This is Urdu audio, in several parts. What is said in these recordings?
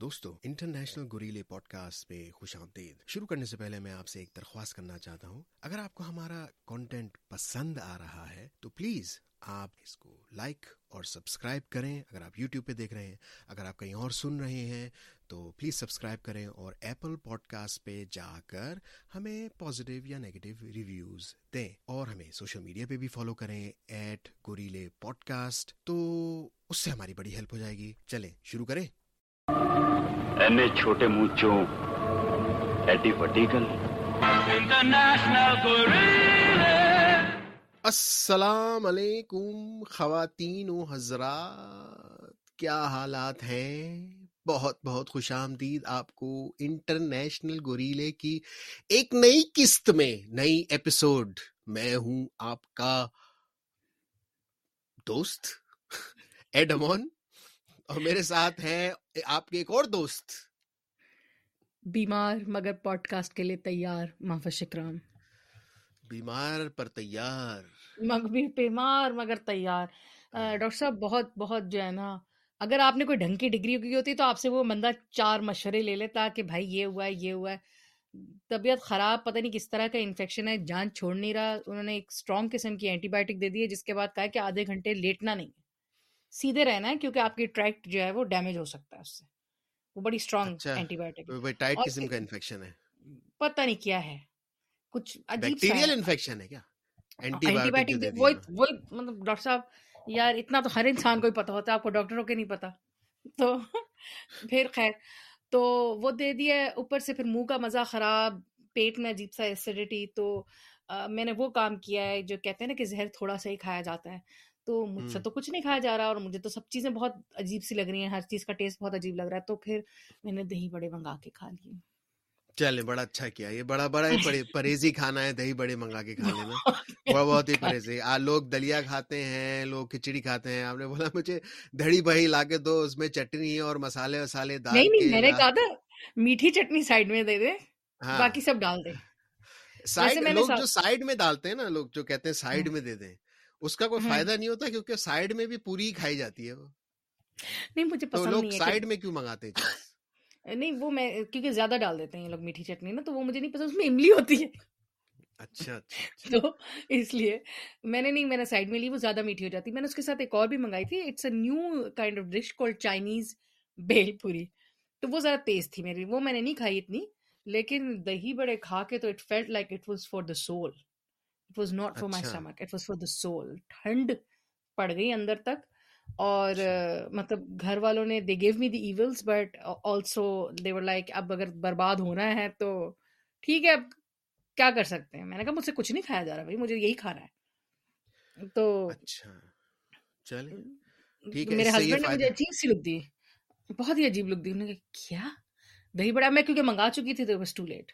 دوستو انٹرنیشنل گوریلے پوڈ کاسٹ پہ خوش آمدید۔ شروع کرنے سے پہلے میں آپ سے ایک درخواست کرنا چاہتا ہوں۔ اگر آپ کو ہمارا کانٹینٹ پسند آ رہا ہے، تو پلیز آپ اس کو لائک اور سبسکرائب کریں۔ اگر آپ یوٹیوب پہ دیکھ رہے ہیں، اگر آپ کہیں اور سن رہے ہیں، تو پلیز سبسکرائب کریں اور ایپل پوڈ کاسٹ پہ جا کر ہمیں پازیٹیو یا نیگیٹو ریویوز دیں۔ اور ہمیں سوشل میڈیا پہ بھی فالو کریں ایٹ گوریلے پوڈ کاسٹ تو اس سے ہماری بڑی ہیلپ ہو جائے گی۔ چلیں، شروع کریں۔ اینے چھوٹے مونچوں ایڈی وڈی گل السلام علیکم خواتین و حضرات کیا حالات ہیں؟ بہت بہت خوش آمدید آپ کو انٹرنیشنل گوریلے کی ایک نئی قسط میں نئی ایپیسوڈ میں ہوں آپ کا دوست ایڈمون اور میرے ساتھ ہیں آپ کے ایک اور دوست۔ بیمار مگر پوڈ کاسٹ کے لیے تیار محفظ شکرام بیمار پر تیار۔ مگر بیمار مگر تیار۔ ڈاکٹر صاحب بہت بہت جو ہے نا اگر آپ نے کوئی ڈھنگ کی ڈگری کی ہوتی تو آپ سے وہ بندہ چار مشورے لے لیتا کہ بھائی یہ ہوا ہے یہ ہوا ہے۔ طبیعت خراب پتہ نہیں کس طرح کا انفیکشن ہے جان چھوڑ نہیں رہا۔ انہوں نے ایک اسٹرانگ قسم کی اینٹی بایوٹک دے دی ہے جس کے بعد کہا کہ آدھے گھنٹے لیٹنا نہیں۔ ہے سیدھے رہنا ہے کیونکہ آپ کی ٹریکٹ جو ہے وہ ڈیمیج ہو سکتا ہے اس سے۔ وہ بڑی اسٹرانگ اینٹی بایوٹک ٹائٹ قسم کا انفیکشن ہے۔ پتہ نہیں کیا ہے۔ کچھ عجیب بیکٹیریل انفیکشن ہے۔ کیا؟ اینٹی بایوٹک وہ مطلب ڈاکٹر صاحب یار اتنا تو ہر انسان کو ہی پتا ہوتا ہے آپ کو ڈاکٹروں کے نہیں تو پھر خیر تو وہ دے دیا اوپر سے پھر منہ کا مزہ خراب پیٹ میں عجیب سا ایسیڈیٹی تو میں نے وہ کام کیا ہے جو کہتے ہیں نا کہ زہر تھوڑا سا ہی کھایا جاتا ہے۔ تو مجھ سے تو کچھ نہیں کھایا جا رہا اور مجھے تو سب چیزیں بہت عجیب سی لگ رہی ہیں ہر چیز کا ٹیسٹ بہت عجیب لگ رہا ہے۔ تو پھر میں نے دہی بڑے منگا کے کھا لیے۔ چلے بڑا اچھا کیا۔ یہ بڑا بڑا ہی پرہیزی کھانا ہے دہی بڑے منگا کے کھا لینا۔ بڑا بہت ہی پرہیزی لوگ دلیا کھاتے ہیں لوگ کھچڑی کھاتے ہیں۔ آپ نے بولا مجھے دہڑی بہی لا کے دو اس میں چٹنی اور مسالے وسالے دال نہیں نہیں میں نے کہا تھا میٹھی چٹنی سائڈ میں دے دے ہاں۔ باقی سب ڈال دے۔ سائڈ لوگ جو سائڈ میں ڈالتے ہیں نا لوگ جو کہتے ہیں سائڈ میں دے دیں۔ اس کا کوئی فائدہ نہیں ہوتا کیونکہ سائڈ میں بھی پوری کھائی جاتی ہے وہ۔ نہیں مجھے پسند ہے سائڈ میں کیوں منگاتے ہیں نہیں وہ میں کیونکہ زیادہ ڈال دیتے ہیں لوگ میٹھی چٹنی نا تو وہ مجھے نہیں پسند اس میں املی ہوتی ہے۔ اچھا اچھا تو اس لیے میں نے نہیں میں نے سائڈ میں لی وہ زیادہ میٹھی ہو جاتی۔ میں نے اس کے ساتھ ایک اور بھی منگائی تھی it's a new kind of dish call Chinese bhel puri. تو وہ ذرا تیز تھی میری وہ میں نے نہیں کھائی اتنی لیکن دہی بڑے کھا کے تو it felt like it was for the soul it was not for my stomach it was for the soul ٹھنڈ پڑ گئی اندر تک اور مطلب گھر والوں نے they give me the evils but also they were like اب اگر برباد ہونا ہے تو ٹھیک ہے اب کیا کر سکتے ہیں؟ میں نے کہا مجھ سے کچھ نہیں کھایا جا رہا بھائی مجھے یہی کھانا ہے۔ تو میرے ہسبینڈ نے مجھے عجیب سی لک دی۔ بہت ہی عجیب لک دی۔ انہوں نے کہا کیا؟ دہی بڑا میں کیونکہ منگا چکی تھی تو بس ٹو لیٹ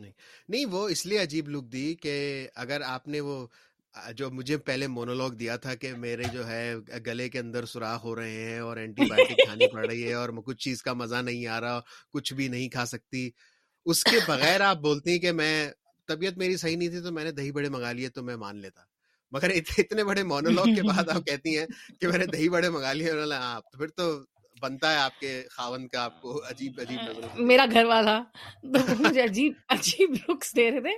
نہیں۔ نہیں وہ اس لیے عجیب لک دی کہ اگر آپ نے وہ جو مجھے پہلے مونولوگ دیا تھا کہ میرے جو ہے گلے کے اندر سوراخ ہو رہے ہیں اور اینٹی بایوٹک کھانی پڑ رہی ہے اور کچھ چیز کا مزہ نہیں آ رہا کچھ بھی نہیں کھا سکتی۔ اس کے بغیر آپ بولتی کہ میں طبیعت میری صحیح نہیں تھی تو میں نے دہی بڑے منگا لیے تو میں مان لیتا۔ مگر اتنے بڑے مونولوگ کے بعد آپ کہتی ہیں کہ میں نے دہی بڑے منگا لیے آپ تو پھر تو بنتا ہے آپ کے خاون کا آپ کو عجیب عجیب میرا گھر والا مجھے عجیب عجیب لکس دے رہے تھے۔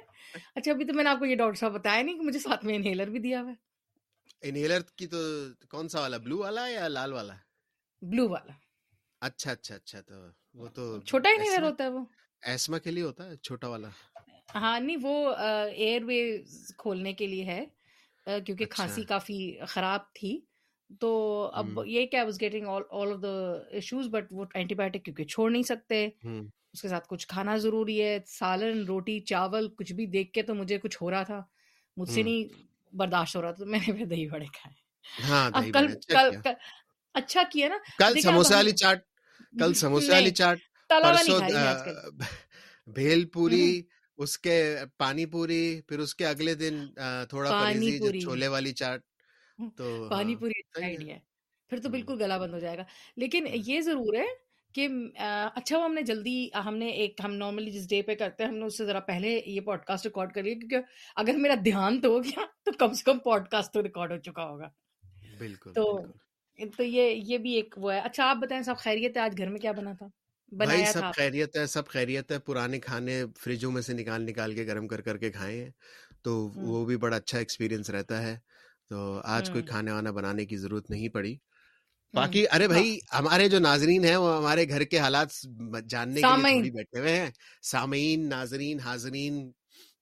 اچھا ابھی تو میں نے آپ کو یہ ڈاکٹر صاحب بتایا نہیں کہ مجھے ساتھ میں انہیلر بھی دیا ہوا ہے۔ انہیلر کی تو کون سا والا بلو والا یا لال والا؟ بلو والا۔ اچھا اچھا اچھا تو وہ تو چھوٹا انہیلر ہوتا ہے وہ؟ ایسما کے لیے ہوتا ہے چھوٹا والا؟ ہاں نہیں وہ ایئر وے کھولنے کے لیے ہے کیونکہ کھانسی کافی خراب تھی۔ تو اب یہ کیا was getting all of the issues but وہ اینٹی بایوٹک کیونکہ چھوڑ نہیں سکتے۔ اس کے ساتھ کچھ کھانا ضروری ہے سالن روٹی چاول کچھ بھی دیکھ کے تو مجھے کچھ ہو رہا تھا۔ مجھ سے نہیں برداشت ہو رہا تو میں نے دہی بڑے کھائے۔ کل کل اچھا کیا نا۔ کل سموسے والی چاٹ کل سموسے والی چاٹ پرسوں بھیل پوری اس کے پانی پوری پھر اس کے اگلے دن تھوڑا چھولے والی چاٹ۔ تو پانی پوری ہے پھر تو بالکل گلا بند ہو جائے گا لیکن یہ ضرور ہے کہ اچھا وہ ہم نے جلدی ہم نے ایک ہم نارملی جس ڈے پہ کرتے ہیں ہم نے اس سے ذرا پہلے یہ پوڈ کاسٹ ریکارڈ کر لیا کیونکہ اگر میرا دھیان تو ہو گیا تو کم سے کم پوڈ کاسٹ تو ریکارڈ ہو چکا ہوگا بالکل تو تو یہ یہ بھی ایک وہ ہے اچھا آپ بتائیں سب خیریت ہے آج گھر میں کیا بنا تھا بھائی سب خیریت ہے سب خیریت ہے پرانے کھانے فریجوں میں سے نکال نکال کے گرم کر کر کے کھائے ہیں تو وہ بھی بڑا اچھا ایکسپیرینس رہتا ہے تو آج کوئی ہوں۔ کھانا وانا بنانے کی ضرورت نہیں پڑی۔ باقی ارے ہاں۔ بھائی ہمارے جو ناظرین ہیں وہ ہمارے گھر کے حالات جاننے کے لیے تھوڑی بیٹھے ہوئے ہیں۔ سامعین ناظرین حاضرین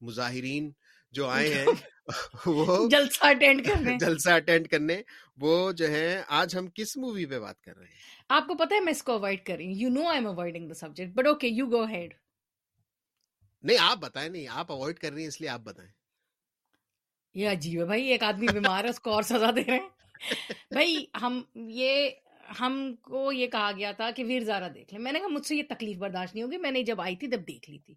مظاہرین جو آئے ہیں وہ جلسہ اٹینڈ کرنے جلسہ اٹینڈ کرنے وہ جو ہے آج ہم کس مووی پہ بات کر رہے ہیں؟ آپ کو پتا ہے میں اس کو اوائڈ کر رہی ہوں۔ You know I am avoiding the subject but okay you go ahead نہیں آپ بتائیں نہیں آپ اوائڈ کر رہی ہیں اس لیے آپ بتائیں۔ یہ عجیب ہے بھائی ایک آدمی بیمار ہے اس کو اور سزا دے رہے ہیں۔ بھائی ہم یہ ہم کو یہ کہا گیا تھا کہ ویر زارا دیکھ لیں۔ میں نے کہا مجھ سے یہ تکلیف برداشت نہیں ہوگی میں نے جب آئی تھی تب دیکھ لی تھی۔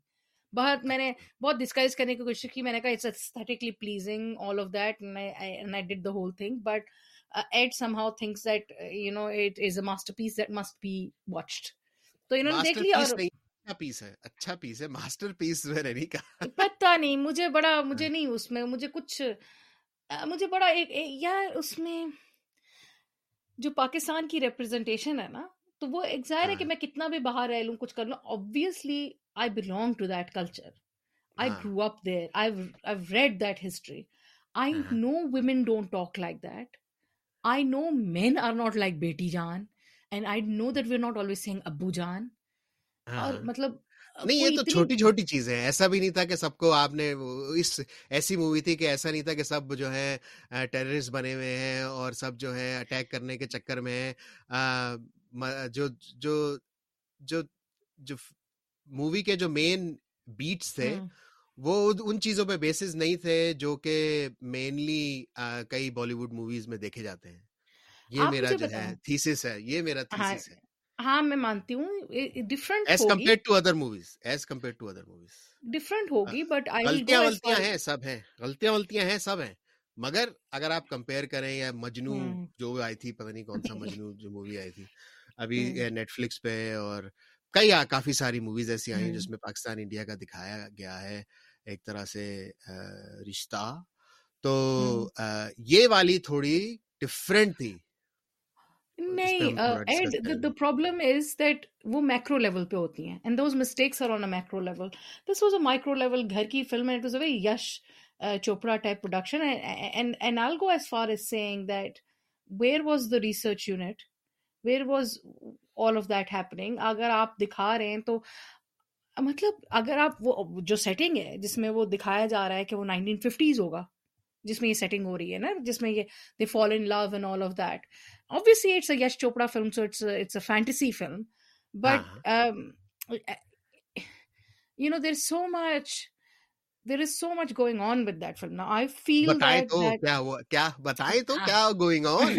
بہت میں نے بہت ڈسکائز کرنے کی کوشش کی۔ میں نے کہا it's pleasing all of that I did the whole thing. But uh, Ed somehow thinks that uh, you know it is a masterpiece that must be watched. تو انہوں نے دیکھ ماسٹر لیا پیس اور اچھا پیس ہے اچھا پیس ہے ماسٹر پیس میں نے نہیں کہا۔ پتہ نہیں مجھے بڑا مجھے نہیں اس میں مجھے کچھ مجھے بڑا ایک یار اس میں جو پاکستان کی ریپرزنٹیشن ہے نا تو وہ ایک ظاہر ہے کہ ہاں۔ میں کتنا بھی باہر رہ لوں کچھ کر لوں obviously I belong to that culture I ہاں۔ there. I've I've read that history. I ہاں know women don't talk like that. I know men are not like بیٹی جان and I know that we're not always saying ابو جان اور ہاں۔ مطلب نہیں یہ تو چھوٹی چھوٹی چیزیں ہیں۔ ایسا بھی نہیں تھا کہ سب کو آپ نے اس ایسی مووی تھی کہ ایسا نہیں تھا کہ سب جو ہے ٹیررسٹ بنے ہوئے ہیں اور سب جو ہے اٹیک کرنے کے چکر میں ہیں۔ جو جو جو جو مووی کے جو مین بیٹس تھے ہوں وہ ان- چیزوں پہ بیسز نہیں تھے جو کہ مینلی کئی بالی ووڈ موویز میں دیکھے جاتے ہیں۔ یہ میرا جو ہے تھیسس ہے یہ میرا ہاں تھیسس ہے۔ ہاں میں مانتی ہوں different as compare to other movies as compare to other movies different ہوگی بٹ غلطیاں غلطیاں ہیں سب ہیں۔ غلطیاں غلطیاں ہیں سب ہیں۔ مگر اگر آپ کمپیئر کریں یا مجنو ہوں جو آئی تھی پتہ نہیں کون سا مجنو جو مووی آئی تھی ابھی نیٹ فلکس پہ اور کئی کافی ساری موویز ایسی آئی ہیں ہوں جس میں پاکستان انڈیا کا دکھایا گیا ہے ایک طرح سے رشتہ۔ تو یہ والی تھوڑی ڈفرینٹ تھی۔ نہیں and the problem is that وہ میکرو لیول پہ ہوتی ہیں and those mistakes are on a macro level this was a micro level گھر کی film it was a very Yash Chopra type production and all go as far as seeing that where was the research unit where was all of that happening اگر آپ دکھا رہے ہیں تو مطلب اگر آپ وہ جو سیٹنگ ہے جس میں وہ دکھایا جا رہا ہے کہ وہ نائنٹین ففٹیز ہوگا۔ جس میں یہ سیٹنگ ہو رہی ہے نا جس میں یہ they follow in love and all of that obviously it's Yash Chopra film so it's it's a fantasy film but you know there so much there's so much there is so much going on with that film. Now i feel بتائیں that تو that کیا ہوا کیا بتائیں تو۔ کیا گوئنگ آن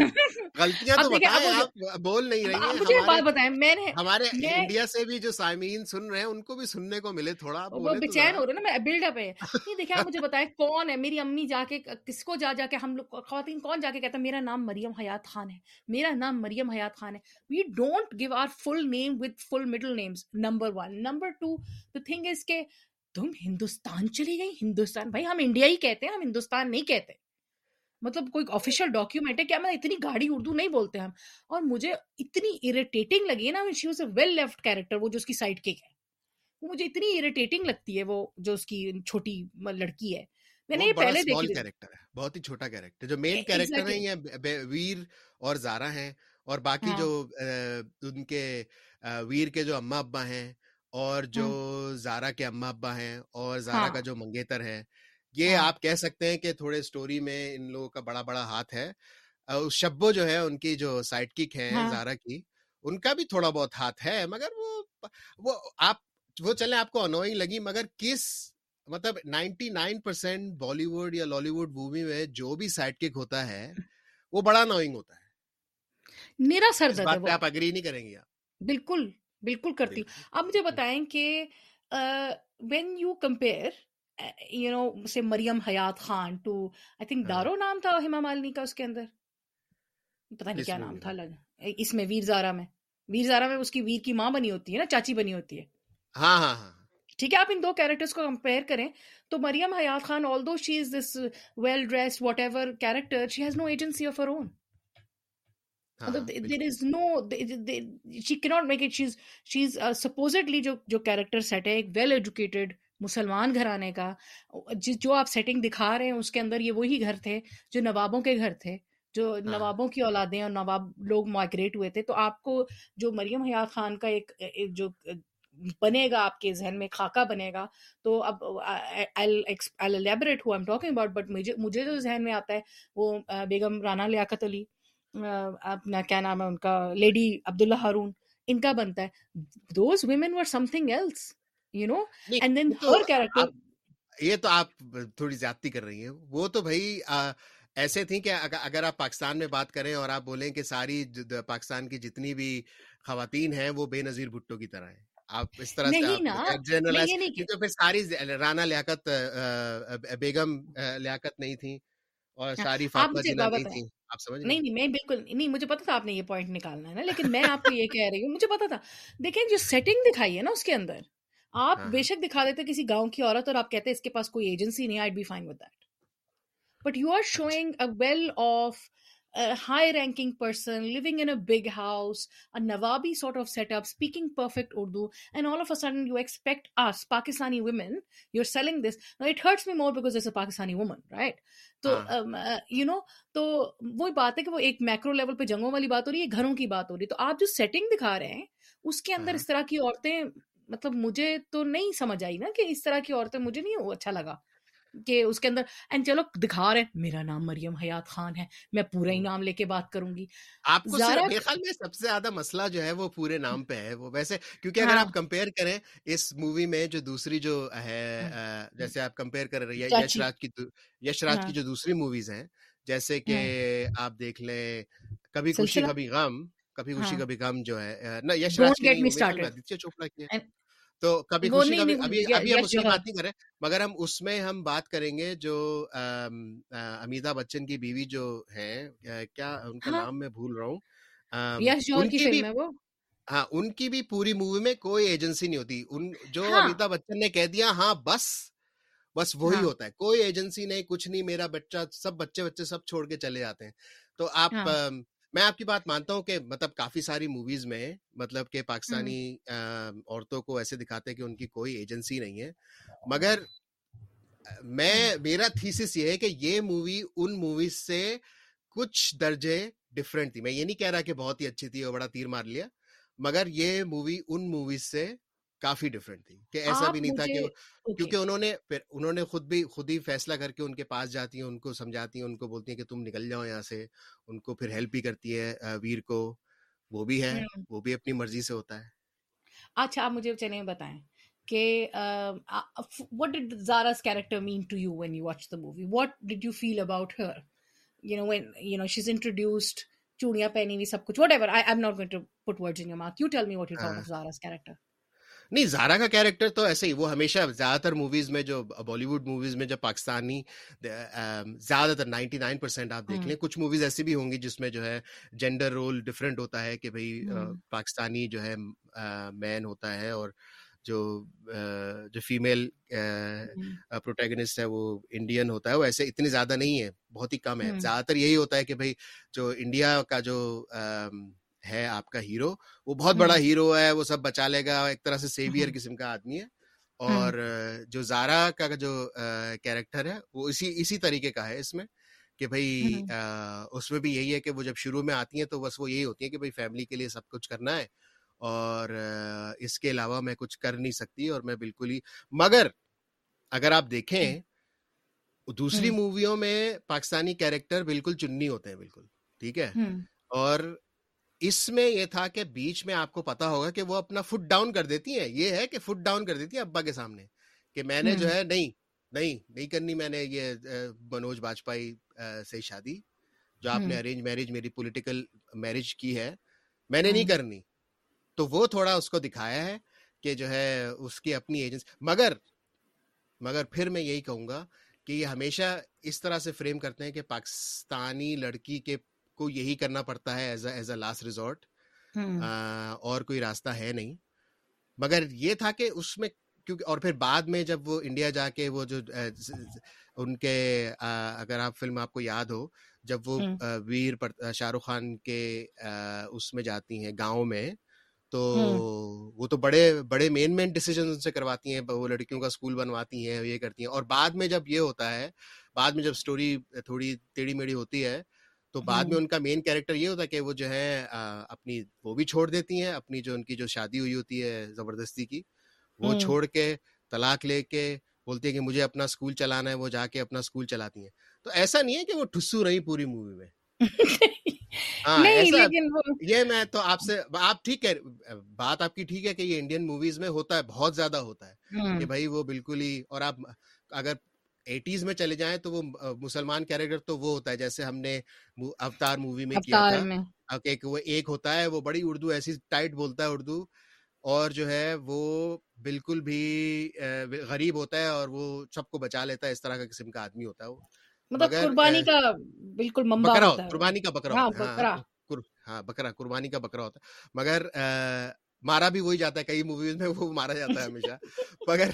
غلطیاں تو بتائیں آپ بول نہیں رہی ہیں مجھے بات بتائیں میں نے ہمارے انڈیا سے بھی جو سامعین سن رہے ہیں ان کو بھی سننے کو ملے تھوڑا وہ ہو رہے نا میں بلڈ اپ ہے نہیں دیکھیں آپ مجھے بتائیں کون ہے میری امی جا کے کس کو جا جا کے ہم لوگ خواتین کون جا کے کہتا ہے میرا نام مریم حیات خان ہے میرا نام مریم حیات خان ہے we don't give our full name with full middle names number one number two the thing is کہ تم ہندوستان چلی گئی؟ ہندوستان بھائی ہم انڈیا ہی کہتے ہیں ہم ہندوستان نہیں کہتے۔ مطلب کوئی آفیشیل ڈاکیومنٹ ہے کیا میں اتنی گاڑی اردو نہیں بولتے ہم۔ اور مجھے اتنی اریٹیٹنگ لگی نا she was a well left character وہ جو اس کی سائڈ کک ہے۔ وہ مجھے اتنی اریٹیٹنگ لگتی ہے وہ جو اس کی چھوٹی لڑکی ہے۔ میں نے یہ پہلے دیکھی کیریکٹر ہے بہت ہی چھوٹا کیریکٹر جو مین کیریکٹر ہیں ایگزیکٹلی یہ ویر اور زارا ہیں۔ اور باقی ہاں۔ جو ان کے ویر کے جو اما ابا ہیں اور جو زارا کے اما ابا ہیں اور زارا ہاں۔ کا جو منگیتر ہے یہ ہاں۔ آپ کہہ سکتے ہیں کہ تھوڑے سٹوری میں ان لوگوں کا بڑا بڑا ہاتھ ہے۔ شبو جو ہے ان کی جو سائڈ کک ہاں۔ زارا کی ان کا بھی تھوڑا بہت ہاتھ ہے مگر وہ وہ آپ وہ چلیں آپ کو انوئنگ لگی مگر کس مطلب ninety nine percent Bali would یا لالی ووڈ مووی میں جو بھی سائڈ کک ہوتا ہے وہ بڑا انوئنگ ہوتا ہے۔ میرا سر درد ہے آپ اگری نہیں کریں گے بالکل۔ بالکل کرتی ہوں۔ آپ مجھے بتائیں کہ when you compare you know سے Maryam Hayat Khan to I think دارو نام تھا ہیما مالنی کا اس کے اندر۔ پتا نہیں کیا نام تھا اس میں ویر زارا میں۔ ویر زارا میں اس کی ویر کی ماں بنی ہوتی ہے نا چاچی بنی ہوتی ہے۔ ہاں ہاں ہاں۔ ٹھیک ہے آپ ان دو کیریکٹرس کو کمپیئر کریں۔ تو Maryam Hayat Khan although she is this well dress whatever character she has no agency of her own there is no she کی not make it she's she's supposedly جو جو کیریکٹر سیٹ ہے ایک ویل ایجوکیٹڈ مسلمان گھرانے کا جو آپ سیٹنگ دکھا رہے ہیں اس کے اندر یہ وہی گھر تھے جو نوابوں کے گھر تھے جو نوابوں کی اولادیں اور نواب لوگ مائگریٹ ہوئے تھے۔ تو آپ کو جو مریم حیات خان کا ایک جو بنے گا آپ کے ذہن میں خاکہ بنے گا تو اب ٹاکنگ اباؤٹ بٹ مجھے جو ذہن میں آتا ہے وہ بیگم رانا لیاقت علی۔ اپنا کیا نام ہے ان کا لیڈی عبداللہ ہارون ان کا بنتا ہے۔ Those women were something else you know and then her character یہ تو آپ تھوڑی زیادتی کر رہی ہیں۔ وہ تو بھائی ایسے تھیں کہ اگر آپ پاکستان میں بات کریں اور آپ بولیں کہ ساری پاکستان کی جتنی بھی خواتین ہیں وہ بے نظیر بھٹو کی طرح ہیں۔ آپ اس طرح سے پھر ساری رانا لیاقت بیگم لیاقت نہیں تھی اور ہاں، ساری فاطمہ جنہ نہیں تھی نہیں نہیں میں بالکل نہیں مجھے پتا تھا آپ نے یہ پوائنٹ نکالنا ہے نا لیکن میں آپ کو یہ کہہ رہی ہوں مجھے پتا تھا۔ دیکھیں جو سیٹنگ دکھائی ہے نا اس کے اندر آپ ہاں، بے۔ شک دکھا دیتے کسی گاؤں کی عورت اور آپ کہتے اس کے پاس کوئی ایجنسی نہیں I be fine with that but you are showing a well off high ranking person living in a big house نوابی sort of set up speaking perfect Urdu and all of a sudden you expect us Pakistani women you are selling this it hurts me more because a Pakistani woman right تو یو نو تو وہی بات ہے کہ وہ ایک میکرو لیول پہ جنگوں والی بات ہو رہی ہے گھروں کی بات ہو رہی ہے تو آپ جو سیٹنگ دکھا رہے ہیں اس کے اندر اس طرح کی عورتیں مطلب مجھے تو نہیں سمجھ آئی نا کہ اس طرح کی عورتیں مجھے نہیں اچھا لگا کہ اس کے اندر اینڈ چلو دکھا رہے میرا نام مریم حیات خان ہے میں پورا ہی نام لے کے بات کروں گی۔ آپ کو میرے خیال میں سب سے زیادہ مسئلہ جو ہے وہ پورے نام پہ ہے۔ وہ ویسے کیونکہ اگر آپ کمپیئر کریں اس مووی میں جو دوسری جو ہے جیسے آپ کمپیئر کر رہی ہے یش راج کی۔ یش راج کی جو دوسری موویز ہیں جیسے کہ آپ دیکھ لیں کبھی خوشی کبھی غم کبھی خوشی کبھی غم جو ہے نہ یش راج چوپڑا کی تو کبھی خوشی کبھی ابھی ابھی ہم اس میں بات نہیں کریں مگر ہم اس میں ہم بات کریں گے جو امیتابھ بچن کی بیوی جو ہے کیا ان کا ہاں۔ نام میں بھول رہا ہوں؟ ہاں ان کی بھی پوری مووی میں کوئی ایجنسی نہیں ہوتی۔ ان جو ہاں۔ امیتابھ بچن نے کہہ دیا ہاں بس بس وہی ہاں۔ ہوتا ہے۔ کوئی ایجنسی نہیں کچھ نہیں میرا بچہ سب بچے بچے سب چھوڑ کے چلے جاتے ہیں۔ تو آپ میں آپ کی بات مانتا ہوں کہ مطلب کافی ساری موویز میں مطلب کہ پاکستانی عورتوں کو ایسے دکھاتے ہیں کہ ان کی کوئی ایجنسی نہیں ہے۔ مگر میں میرا تھیسس یہ ہے کہ یہ مووی ان موویز سے کچھ درجے ڈفرینٹ تھی۔ میں یہ نہیں کہہ رہا کہ بہت ہی اچھی تھی اور بڑا تیر مار لیا مگر یہ مووی ان موویز سے کافی ڈفرینٹ تھی کہ ایسا بھی نہیں تھا کہ کیونکہ انہوں نے انہوں نے خود بھی خود ہی فیصلہ کر کے ان کے پاس جاتی ہیں ان کو سمجھاتی ہیں ان کو بولتی ہیں کہ تم نکل جاؤ یہاں سے ان کو پھر ہیلپ بھی کرتی ہے ویر کو وہ بھی ہے وہ بھی اپنی مرضی سے ہوتا ہے۔ اچھا آپ مجھے چلیں بتائیں کہ what did Zaara's character mean to you when you watched the movie? What did you feel about her? You know when you know she's introduced چوڑیاں پہنی ہوئی سب کچھ whatever. I, I'm not going to put words in your mouth. You tell me what you thought of Zara's character. نہیں زارا کا کیریکٹر تو ایسے ہی وہ ہمیشہ زیادہ تر موویز میں جو بالی ووڈ موویز میں جب پاکستانی زیادہ تر نائنٹی نائن پرسینٹ آپ دیکھ لیں کچھ موویز ایسی بھی ہوں گی جس میں جو ہے جینڈر رول ڈفرینٹ ہوتا ہے کہ بھائی پاکستانی جو ہے مین ہوتا ہے اور جو جو فیمیل پروٹیگنسٹ ہے وہ انڈین ہوتا ہے وہ ایسے اتنی زیادہ نہیں ہے بہت ہی کم ہے۔ زیادہ تر یہی ہوتا ہے کہ بھائی جو انڈیا کا جو ہے آپ کا ہیرو وہ بہت بڑا ہیرو ہے وہ سب بچا لے گا ایک طرح سے سیویئر قسم کا آدمی ہے۔ اور جو زارا کا جو کیریکٹر ہے وہ اسی اسی طریقے کا ہے اس میں کہ بھائی اس میں بھی یہی ہے کہ وہ جب شروع میں آتی ہیں تو بس وہ یہی ہوتی ہیں کہ بھائی فیملی کے لیے سب کچھ کرنا ہے۔ اور اس کے علاوہ میں کچھ کر نہیں سکتی اور میں بالکل ہی مگر اگر آپ دیکھیں دوسری موویوں میں پاکستانی کیریکٹر بالکل چننی ہوتے ہیں بالکل ٹھیک ہے۔ اور اس میں یہ تھا کہ بیچ میں آپ کو پتا ہوگا کہ وہ اپنا فٹ ڈاؤن کر دیتی ہیں۔ یہ ہے کہ فٹ ڈاؤن کر دیتی ہیں ابا کے سامنے کہ میں نے جو ہے نہیں نہیں نہیں کرنی میں نے یہ منوج باجپئی سے شادی جو آپ نے ارینج میرج میری پولیٹیکل میرج کی ہے میں نے نہیں کرنی۔ تو وہ تھوڑا اس کو دکھایا ہے کہ جو ہے اس کی اپنی ایجنسی مگر مگر پھر میں یہی کہوں گا کہ یہ ہمیشہ اس طرح سے فریم کرتے ہیں کہ پاکستانی لڑکی کے کو یہی کرنا پڑتا ہے as as a last resort اور کوئی راستہ ہے نہیں۔ مگر یہ تھا کہ اس میں کیونکہ اور پھر بعد میں جب وہ انڈیا جا کے وہ جو ان کے اگر آپ فلم آپ کو یاد ہو جب وہ ویر شاہ رخ خان کے اس میں جاتی ہیں گاؤں میں تو وہ تو بڑے بڑے مین مین ڈیسیجن سے کرواتی ہیں وہ لڑکیوں کا اسکول بنواتی ہیں یہ کرتی ہیں۔ اور بعد میں جب یہ ہوتا ہے بعد میں جب اسٹوری تھوڑی ٹیڑھی میڑھی ہوتی ہے تو بعد میں ان کا مین کیریکٹر یہ ہوتا ہے کہ وہ جو ہے اپنی وہ بھی چھوڑ دیتی ہیں اپنی جو ان کی جو شادی ہوئی ہوتی ہے زبردستی کی وہ چھوڑ کے طلاق لے کے بولتی ہے کہ مجھے اپنا اسکول چلانا ہے وہ جا کے اپنا اسکول چلاتی ہیں۔ تو ایسا نہیں ہے کہ وہ ٹھسو رہی پوری مووی میں۔ ہاں یہ میں تو آپ سے آپ ٹھیک ہے بات آپ کی ٹھیک ہے کہ یہ انڈین موویز میں ہوتا ہے بہت زیادہ ہوتا ہے کہ بھائی وہ بالکل ہی اور آپ اگر ایٹیز میں چلے جائیں تو وہ مسلمان کیریکٹر تو وہ ہوتا ہے جیسے ہم نے اوتار مووی میں کیا تھا۔ وہ ایک ہوتا ہے وہ بڑی اردو ایسی ٹائٹ بولتا ہے اردو اور جو ہے وہ بالکل بھی غریب ہوتا ہے اور وہ سب کو بچا لیتا ہے اس طرح کا قسم کا آدمی ہوتا ہے وہ۔ مطلب قربانی کا بالکل بکرا قربانی کا بکرا ہوتا ہے ہاں بکرا۔ قربانی کا بکرا ہوتا ہے۔ مگر مارا بھی وہی جاتا ہے کئی موویز میں وہ مارا جاتا ہے ہمیشہ۔ مگر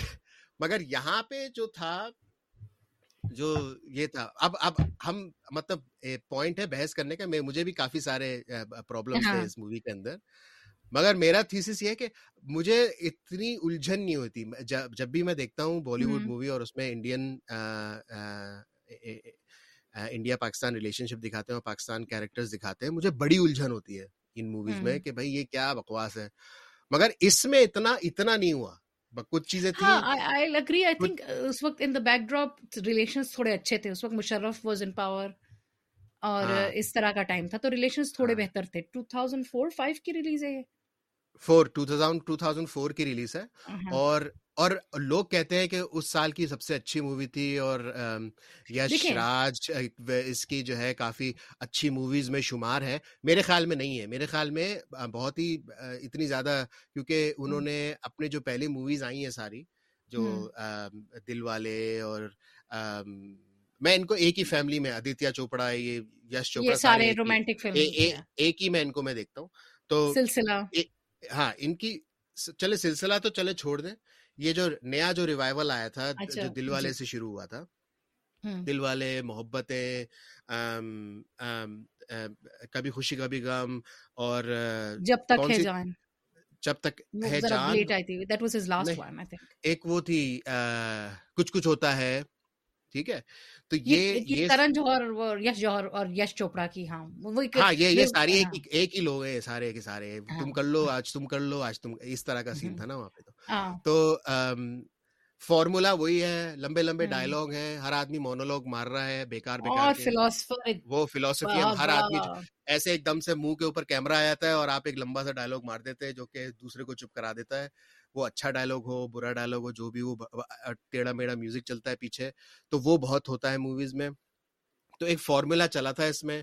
مگر یہاں پہ جو تھا جو یہ تھا۔ اب اب ہم مطلب پوائنٹ ہے بحث کرنے کا مجھے بھی کافی سارے پرابلم تھے اس مووی کے اندر۔ مگر میرا تھیسس یہ ہے کہ مجھے اتنی الجھن نہیں ہوتی۔ جب بھی میں دیکھتا ہوں بالی ووڈ مووی اور اس میں Indian India Pakistan relationship دکھاتے ہیں اور پاکستان کیریکٹرز دکھاتے ہیں مجھے بڑی الجھن ہوتی ہے ان موویز میں کہ بھائی یہ کیا بکواس ہے۔ مگر اس میں اتنا اتنا نہیں ہوا۔ کچھ چیزیں تھیں۔ اس وقت in the backdrop relations تھوڑے اچھے تھے۔ اس وقت مشرف واز ان پاور اور اس طرح کا ٹائم تھا۔ تو ریلیشنز تھوڑے بہتر تھے۔ 2004 5 کی ریلیز ہے یہ۔ Four two thousand two thousand four کی ریلیز ہے۔ اور اور لوگ کہتے ہیں کہ اس سال کی سب سے اچھی مووی تھی اور یش راج اس کی جو ہے کافی اچھی موویز میں شمار ہے میرے خیال میں نہیں ہے۔ میرے خیال میں بہت ہی اتنی زیادہ کیونکہ انہوں نے اپنے جو پہلی موویز آئی ہیں ساری جو دل والے اور میں ان کو ایک ہی فیملی میں آدتیہ چوپڑا یہ یش چوپڑا ایک ہی میں ان کو میں دیکھتا ہوں۔ تو سلسلہ۔ ہاں ان کی چلے سلسلہ تو چلے چھوڑ دیں۔ یہ جو نیا جو ریوائول آیا تھا جو دل والے جی۔ سے شروع ہوا تھا۔ دل والے محبتیں کبھی خوشی کبھی غم اور جب تک ہے جان۔ جب تک ہے جان۔ ایک وہ تھی کچھ کچھ ہوتا ہے۔ ٹھیک ہے؟ تو یہ کرن جوہر اور یش جوہر اور یش چوپڑا کی ہاں ہاں یہ یہ ساری ایک ہاں۔ ہی لوگ ہیں سارے کے سارے۔ ہاں۔ تم کر لو آج تم کر لو آج تم اس طرح کا سین تھا نا وہاں پہ تو۔ ہاں۔ فارمولا وہی ہے لمبے لمبے ڈائلگ ہیں ہر آدمی مونولوگ مار رہا ہے بیکار بیکار وہ فلوسفی ہر آدمی ایسے ایک دم سے منہ کے اوپر کیمرہ آ جاتا ہے اور آپ ایک لمبا سا ڈائلگ مار دیتے ہیں جو کہ دوسرے کو چپ کرا دیتا ہے۔ وہ اچھا ڈائلگ ہو برا ڈائلگ ہو جو بھی وہ ٹیڑھا میڑا میوزک چلتا ہے پیچھے تو وہ بہت ہوتا ہے موویز میں۔ تو ایک فارمولا چلا تھا اس میں۔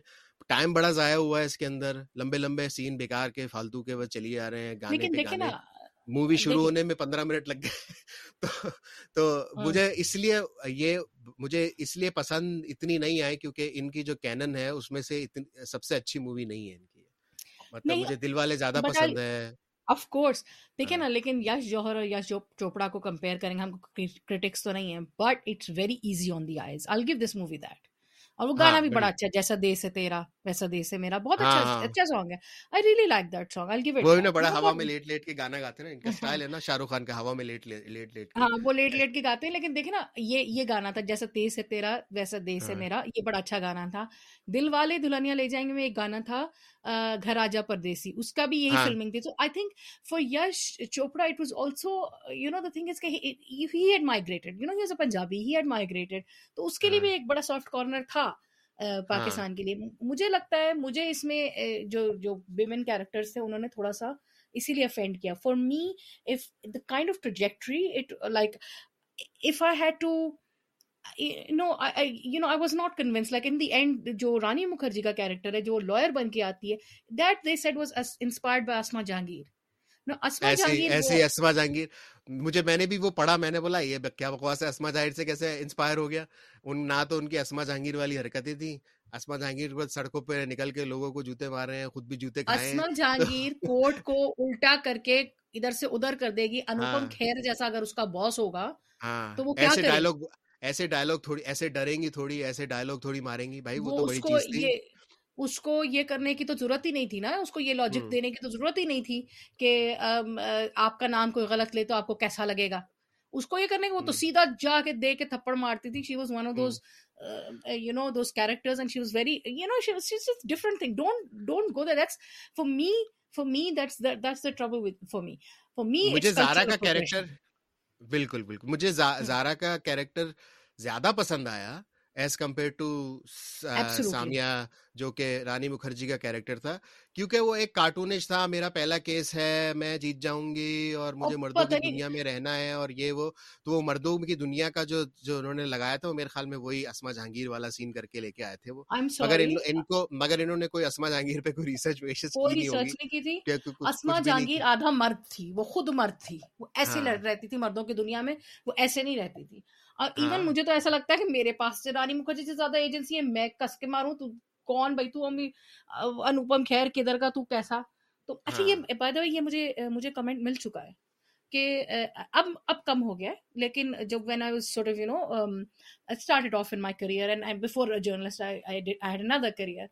ٹائم بڑا ضائع ہوا ہے اس کے اندر۔ لمبے لمبے سین بیکار کے فالتو کے وہ چلی آ رہے ہیں گانے پہ گانے۔ مووی شروع ہونے میں پندرہ منٹ لگ گئے۔ تو تو ہاں۔ مجھے اس لیے یہ مجھے اس لیے پسند اتنی نہیں آئی کیونکہ ان کی جو کینن ہے اس میں سے سب سے اچھی مووی نہیں ہے ان کی۔ مطلب مجھے دل والے زیادہ پسند ہے آف کورس دیکھیں نا لیکن یش جوہر اور یش چوپڑا کو کمپیئر کریں گے ہم کرٹکس تو نہیں ہے but it's very easy on the eyes I give this movie that اور وہ گانا بھی بڑا اچھا جیسا دیس ہے تیرا ویسا دیس ہے میرا بہت اچھا اچھا سانگ ہے۔ I really like that song I give it وہ بڑا ہوا میں لیٹ لیٹ کے گانا گاتے ہیں ان کا سٹائل ہے نا شاہ رخ خان کا ہوا میں لیٹ لیٹ لیٹ ہاں وہ لیٹ لیٹ کے گاتے ہیں لیکن دیکھیں نا یہ یہ گانا تھا جیسا تیز ہے تیرا ویسا دیس ہے میرا یہ بڑا اچھا گانا تھا۔ دل والے دلہنیا لے جائیں گے میں ایک گانا تھا گھر آجا پردیسی اس کا بھی یہی فلمنگ تھی۔ تو I think for Yash Chopra it was also you know the thing is کہ he had migrated you know he a Punjabi he had migrated تو اس کے لیے بھی ایک بڑا سافٹ کارنر تھا۔ پاکستان کے لیے۔ مجھے لگتا ہے مجھے اس میں جو جو ویمن کیریکٹرس تھے انہوں نے تھوڑا سا اسی لیے افینڈ کیا۔ For me if the kind of trajectory it like if I had to know you know I was not convince like in the end جو رانی مکھرجی کا کیریکٹر ہے جو لوئر بن کے آتی ہے that they set was inspired by Asma Jahangir ایسے اسما جہانگیر مجھے میں نے بھی وہ پڑھا میں نے بولا یہ کیا بکواس ہے اسما جہانگیر سے کیسے انسپائر ہو گیا؟ ان نہ تو ان کی اسما جہانگیر والی حرکتیں تھیں۔ اسما جہانگیر سڑکوں پہ نکل کے لوگوں کو جوتے مار رہے ہیں خود بھی جوتے کھائے اسما جہانگیر کوٹ کو الٹا کر کے ادھر سے ادھر کر دے گی۔ انوپم ہاں۔ کھیر جیسا اگر اس کا باس ہوگا ہاں، تو وہ کیا ایسے ڈائلگ ایسے ڈائلگ تھوڑی ایسے ڈریں گی تھوڑی ایسے ڈائلگ تھوڑی ماریں گی۔ بھائی وہ تو بڑی چیز تھی۔ اس کو یہ کرنے کی تو ضرورت ہی نہیں تھی نا اس کو یہ لاجک دینے کی تو ضرورت ہی نہیں تھی کہ آپ کا نام کوئی غلط لے تو آپ کو کیسا لگے گا۔ اس کو یہ کرنے وہ تو سیدھا جا کے دے کے تھپڑ مارتی تھی۔ She was one of those you know those characters and she was very you know she was different thing don't don't go that's for me for me that's that's the trouble with for me for me مجھے زارا کا کیریکٹر بالکل بالکل۔ مجھے زارا کا کیریکٹر زیادہ پسند آیا۔ ایز کمپیئر ٹو سامیا جو کہ رانی مکھرجی کا کیریکٹر تھا کیونکہ وہ ایک کارٹونش تھا میرا پہلا کیس ہے میں جیت جاؤں گی اور مجھے مردوں کی دنیا میں رہنا ہے اور یہ وہ تو وہ مردوں کی دنیا کا جو جو انہوں نے لگایا تھا وہ میرے خیال میں وہی اسما جہانگیر والا سین کر کے لے کے آئے تھے وہ مگر ان کو مگر انہوں نے کوئی اسما جہانگیر پہ کوئی ریسرچ ویسرچ کی نہیں کی تھی اسما جہانگیر آدھا مرد تھی وہ خود مرد تھی وہ ایسے رہتی تھی مردوں کی دنیا میں وہ ایسے نہیں رہتی تھی اور ایون ہاں۔ مجھے تو ایسا لگتا ہے کہ میرے پاس رانی مکھرجی سے زیادہ ایجنسی ہے میں کس کے ماروں؟ تو کون بھائی؟ تو امی انوپم خیر کدھر کا؟ تو کیسا؟ تو اچھا یہ ہاں۔ بائی دا یہ مجھے مجھے کمنٹ مل چکا ہے کہ اب اب کم ہو گیا ہے لیکن جب when I sort of you know of in my career and I before a journalist I had career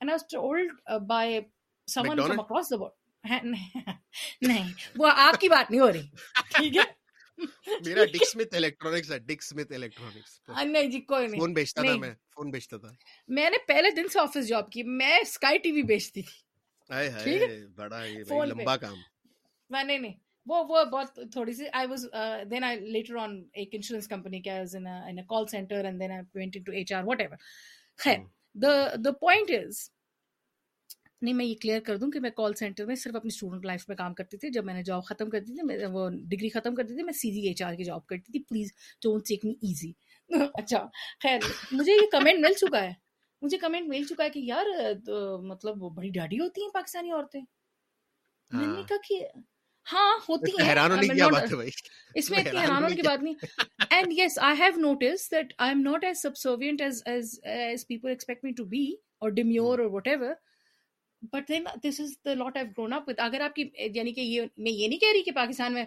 and I told by from across the world نہیں وہ آپ کی بات نہیں ہو رہی ٹھیک ہے میرا ڈک سمتھ الیکٹرانکس ہے ڈک سمتھ الیکٹرانکس نہیں جی کوئی نہیں فون بیچتا تھا میں فون بیچتا تھا میں نے پہلے دن سے آفس جاب کی میں اسکائی ٹی وی بیچتی تھی ہائے ہائے بڑا یہ لمبا کام میں نہیں نہیں وہ وہ بہت تھوڑی سی I was then I later on ایک انشورنس کمپنی کے as in call center and then I went to HR whatever what ایور خیر دا دا پوائنٹ از نہیں میں یہ کلیئر کر دوں کہ میں کال سینٹر میں صرف اپنی اسٹوڈنٹ لائف میں کام کرتی تھی جب میں نے جاب ختم کر دی تھی میں وہ ڈگری ختم کرتی تھی میں سی جی ایچ آر کی جاب کرتی تھی۔ Please don't take me easy اچھا خیر مجھے یہ کمنٹ مل چکا ہے۔ مجھے کمنٹ مل چکا ہے کہ یار مطلب بڑی ڈاڈی ہوتی ہیں پاکستانی عورتیں۔ میں نے ہاں۔ کہا کہ ہاں ہوتی ہیں۔ اس میں اتنی حیران ہونے کی بات نہیں۔ And yes I have notice that I am not as subservient as as people expect me to be اور ڈیمیور اور whatever but then this is the lot of grown up اگر آپ کی یعنی کہ یہ میں یہ نہیں کہہ رہی کہ پاکستان میں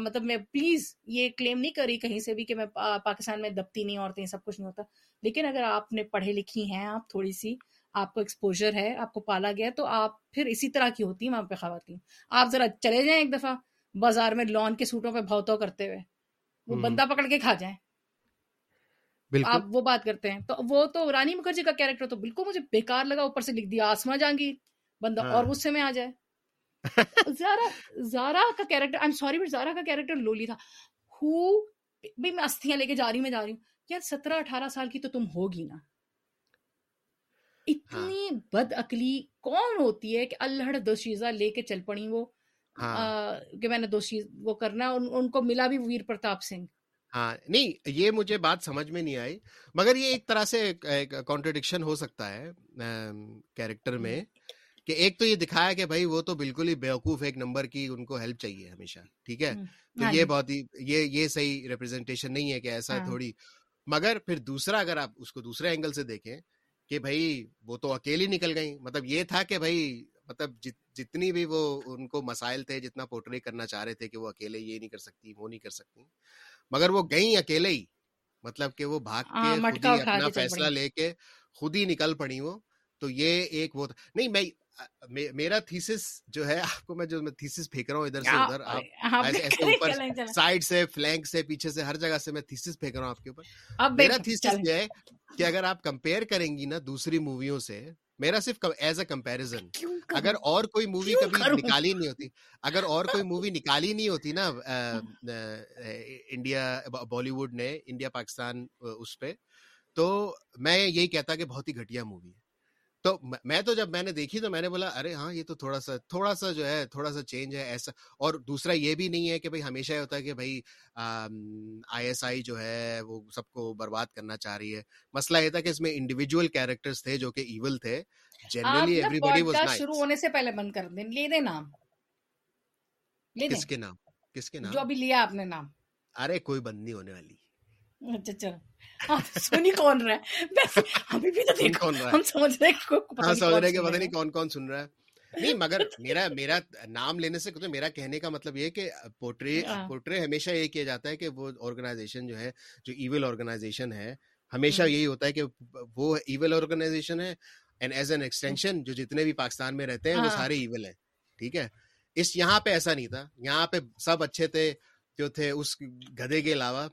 مطلب میں پلیز یہ کلیم نہیں کر رہی کہیں سے بھی کہ میں پاکستان میں دبتی نہیں عورتیں سب کچھ نہیں ہوتا۔ لیکن اگر آپ نے پڑھے لکھی ہیں آپ تھوڑی سی آپ کو ایکسپوجر ہے آپ کو پالا گیا تو آپ پھر اسی طرح کی ہوتی ہیں وہاں پہ خواتین۔ آپ ذرا چلے جائیں ایک دفعہ بازار میں لون کے سوٹوں پہ بھاؤتو کرتے ہوئے۔ وہ بندہ پکڑ کے کھا جائیں۔ آپ وہ بات کرتے ہیں۔ تو وہ تو رانی مکھرجی کا کیریکٹر تو بالکل مجھے بیکار لگا اوپر سے لکھ دیا آسما جہانگیر بندہ ہاں۔ اور غصے میں آ جائے۔ زارا زارا کا character I am sorry but Zara کا کیریکٹر لولی تھا۔ ہو بھائی میں استھیاں لے کے جا رہی میں جا رہی ہوں۔ یار سترہ اٹھارہ سال کی تو تم ہوگی نا۔ ہاں۔ اتنی بد اکلی کون ہوتی ہے کہ اللہ دو چیزاں لے کے چل پڑی وہ ہاں۔ کہ میں نے دو چیز وہ کرنا ان کو ملا بھی ویر پرتاپ سنگھ۔ ہاں نہیں یہ مجھے بات سمجھ میں نہیں آئی مگر یہ ایک طرح سے کانٹرڈکشن ہو سکتا ہے کیریکٹر میں کہ ایک تو یہ دکھایا کہ بھائی وہ تو بالکل ہی بیوقوف ایک نمبر کی ان کو ہیلپ چاہیے ہمیشہ ٹھیک ہے تو یہ بہت ہی یہ صحیح ریپرزینٹیشن نہیں ہے کہ ایسا تھوڑی مگر پھر دوسرا اگر آپ اس کو دوسرے اینگل سے دیکھیں کہ بھائی وہ تو اکیلی نکل گئی مطلب یہ تھا کہ بھائی مطلب جتنی بھی وہ ان کو مسائل تھے جتنا پورٹری کرنا چاہ رہے تھے کہ وہ اکیلے یہ نہیں کر سکتی وہ نہیں کر سکتی مگر وہ گئیں اکیلے ہی۔ مطلب کہ وہ بھاگ کے خود ہی اپنا فیصلہ لے کے خود ہی نکل پڑی وہ۔ تو یہ ایک وہ نہیں میں میرا تھیسس جو ہے آپ کو میں جو میں تھیسس پھینک رہا ہوں ادھر سے ادھر آپ ایسے اوپر سائڈ سے فلینک سے پیچھے سے ہر جگہ سے میں تھیسس پھینک رہا ہوں آپ کے اوپر۔ میرا تھیسس یہ ہے کہ اگر آپ کمپیئر کریں گی نا دوسری موویوں سے میرا صرف ایز اے کمپیرزن اگر اور کوئی مووی کبھی نکالی نہیں ہوتی اگر اور کوئی مووی نکالی نہیں ہوتی نا انڈیا بالی ووڈ نے انڈیا پاکستان اس پہ تو میں یہی کہتا کہ بہت ہی گھٹیا مووی ہے۔ تو میں تو جب میں نے دیکھی تو میں نے بولا ارے ہاں یہ تو تھوڑا سا تھوڑا سا جو ہے تھوڑا سا چینج ہے ایسا اور دوسرا یہ بھی نہیں ہے کہ بھائی ہمیشہ یہ ہوتا ہے کہ بھائی آئی ایس آئی جو ہے وہ سب کو برباد کرنا چاہ رہی ہے۔ مسئلہ یہ تھا کہ اس میں انڈیویجول کیریکٹرز تھے جو کہ ایول تھے۔ Generally everybody was nice شروع ہونے سے پہلے بند کر دیں۔ لے دیں نام۔ لے دیں۔ کس کے نام؟ کس کے نام؟ جو ابھی لیا آپ نے نام۔ ارے کوئی بند نہیں ہونے والی۔ اچھا اچھا۔ سنی کون رہا ہے؟ بھی تو دیکھو ہم سمجھ رہے ہیں سمجھ رہے کہ پتہ ہاں، نہیں کون کون سن رہا ہے۔ نہیں مگر میرا میرا نام لینے سے میرا کہنے کا مطلب یہ کہ پورٹری ہاں۔ پورٹری ہمیشہ یہ کیا جاتا ہے کہ وہ آرگنائزیشن جو ہے جو ایول آرگنائزیشن ہے ہمیشہ ہاں۔ یہی ہوتا ہے کہ وہ ایول آرگنائزیشن ہے اینڈ ایز این ایکسٹینشن جو جتنے بھی پاکستان میں رہتے ہیں وہ سارے ایول ہیں۔ ٹھیک ہے؟ اس یہاں پہ ایسا نہیں تھا۔ یہاں پہ سب اچھے تھے۔ جو تھے اس گدے کے علاوہ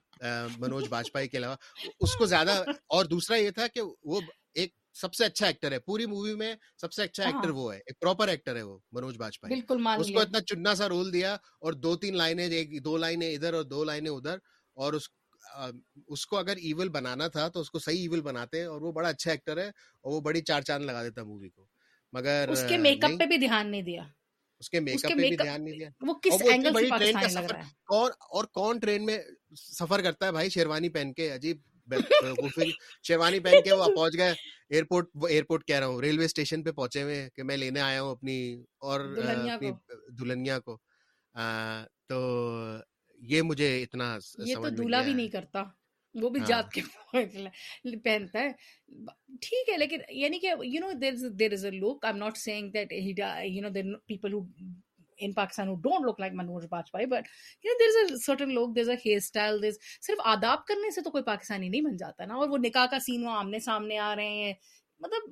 منوج باجپائی کے علاوہ اس کو زیادہ اور دوسرا یہ تھا کہ وہ ایک سب سے اچھا ایکٹر ہے۔ پوری مووی میں سب سے اچھا ایکٹر وہ ہے ایک پراپر ایکٹر ہے وہ منوج باجپائی۔ اس کو اتنا چننا سا رول دیا اور دو تین لائنیں دو لائنیں ادھر اور دو لائنیں ادھر اور اس اس کو اگر ایول بنانا تھا تو اس کو صحیح ایول بناتے اور وہ بڑا اچھا ایکٹر ہے اور وہ بڑی چار چاند لگا دیتا مووی کو۔ مگر اس کے میک اپ پہ بھی دھیان نہیں دیا۔ اس کے میک اپ پہ بھی دھیان نہیں دیا وہ کس اینگل سے پاکستانی لگ رہا ہے کون اور کون ٹرین میں سفر کرتا ہے بھائی شیروانی پہن کے عجیب شیروانی پہن کے وہ پہنچ گئے ایئرپورٹ ایئرپورٹ کہہ رہا ہوں ریلوے اسٹیشن پہ پہنچے ہوئے کہ میں لینے آیا ہوں اپنی اور اپنی دلہنیا کو تو یہ مجھے اتنا یہ تو دلہا بھی نہیں کرتا وہ بھی جات کے پہنتا ہے۔ ٹھیک ہے لیکن یعنی کہ you know there there is a look I am not saying that you know there people in Pakistan who don't look like Manoj Bajpayee, but you know, there's a certain look, there's a hairstyle, there's صرف آداب کرنے سے تو کوئی پاکستانی نہیں بن جاتا نا اور وہ نکاح کا سین وہ آمنے سامنے آ رہے ہیں۔ مطلب